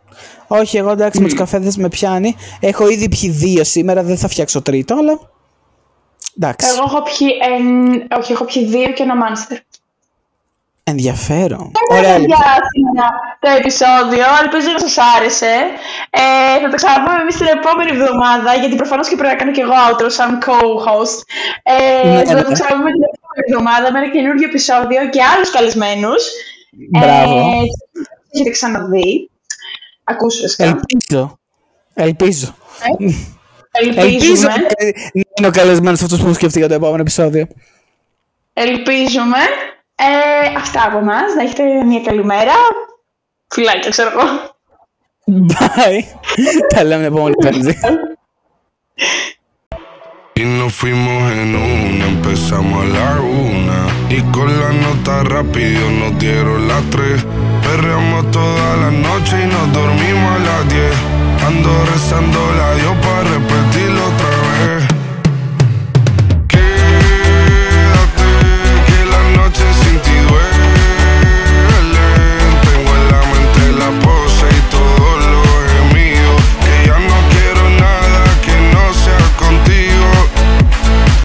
Όχι, εγώ εντάξει με τους καφέδες με πιάνει. Έχω ήδη πιει δύο σήμερα, δεν θα φτιάξω τρίτο, αλλά εντάξει. Εγώ έχω πιει, εν... όχι, έχω πιει δύο και ένα Monster. Ενδιαφέρον. Ωραία, Ωραία, λοιπόν. για το επεισόδιο. Ελπίζω να σας άρεσε. Ε, θα το ξαναπούμε εμείς την επόμενη εβδομάδα, γιατί προφανώς και πρέπει να κάνω και εγώ outro σαν co-host. Ε, Ναι, θα ναι. το ξαναπούμε την επόμενη εβδομάδα με ένα καινούργιο επεισόδιο και άλλους καλεσμένους. Μπράβο. Ε, έχετε ξαναδεί. Ακούσε βασικά. Ελπίζω. Ελπίζω. Ελπίζουμε. Να είναι ο καλεσμένος αυτός που μου σκεφτεί για το επόμενο επεισόδιο. Ελπίζουμε. Ε, αυτά από εμάς. Να έχετε μια καλή μέρα. Φιλάκια, ξέρω εγώ. Bye. Τα λέμε την επόμενη πέμπτη. Y nos fuimos en una, empezamos a la una. Y con la nota rápido nos dieron las tres. Perreamos toda la noche y nos dormimos a las diez. Ando rezando la Dios pa'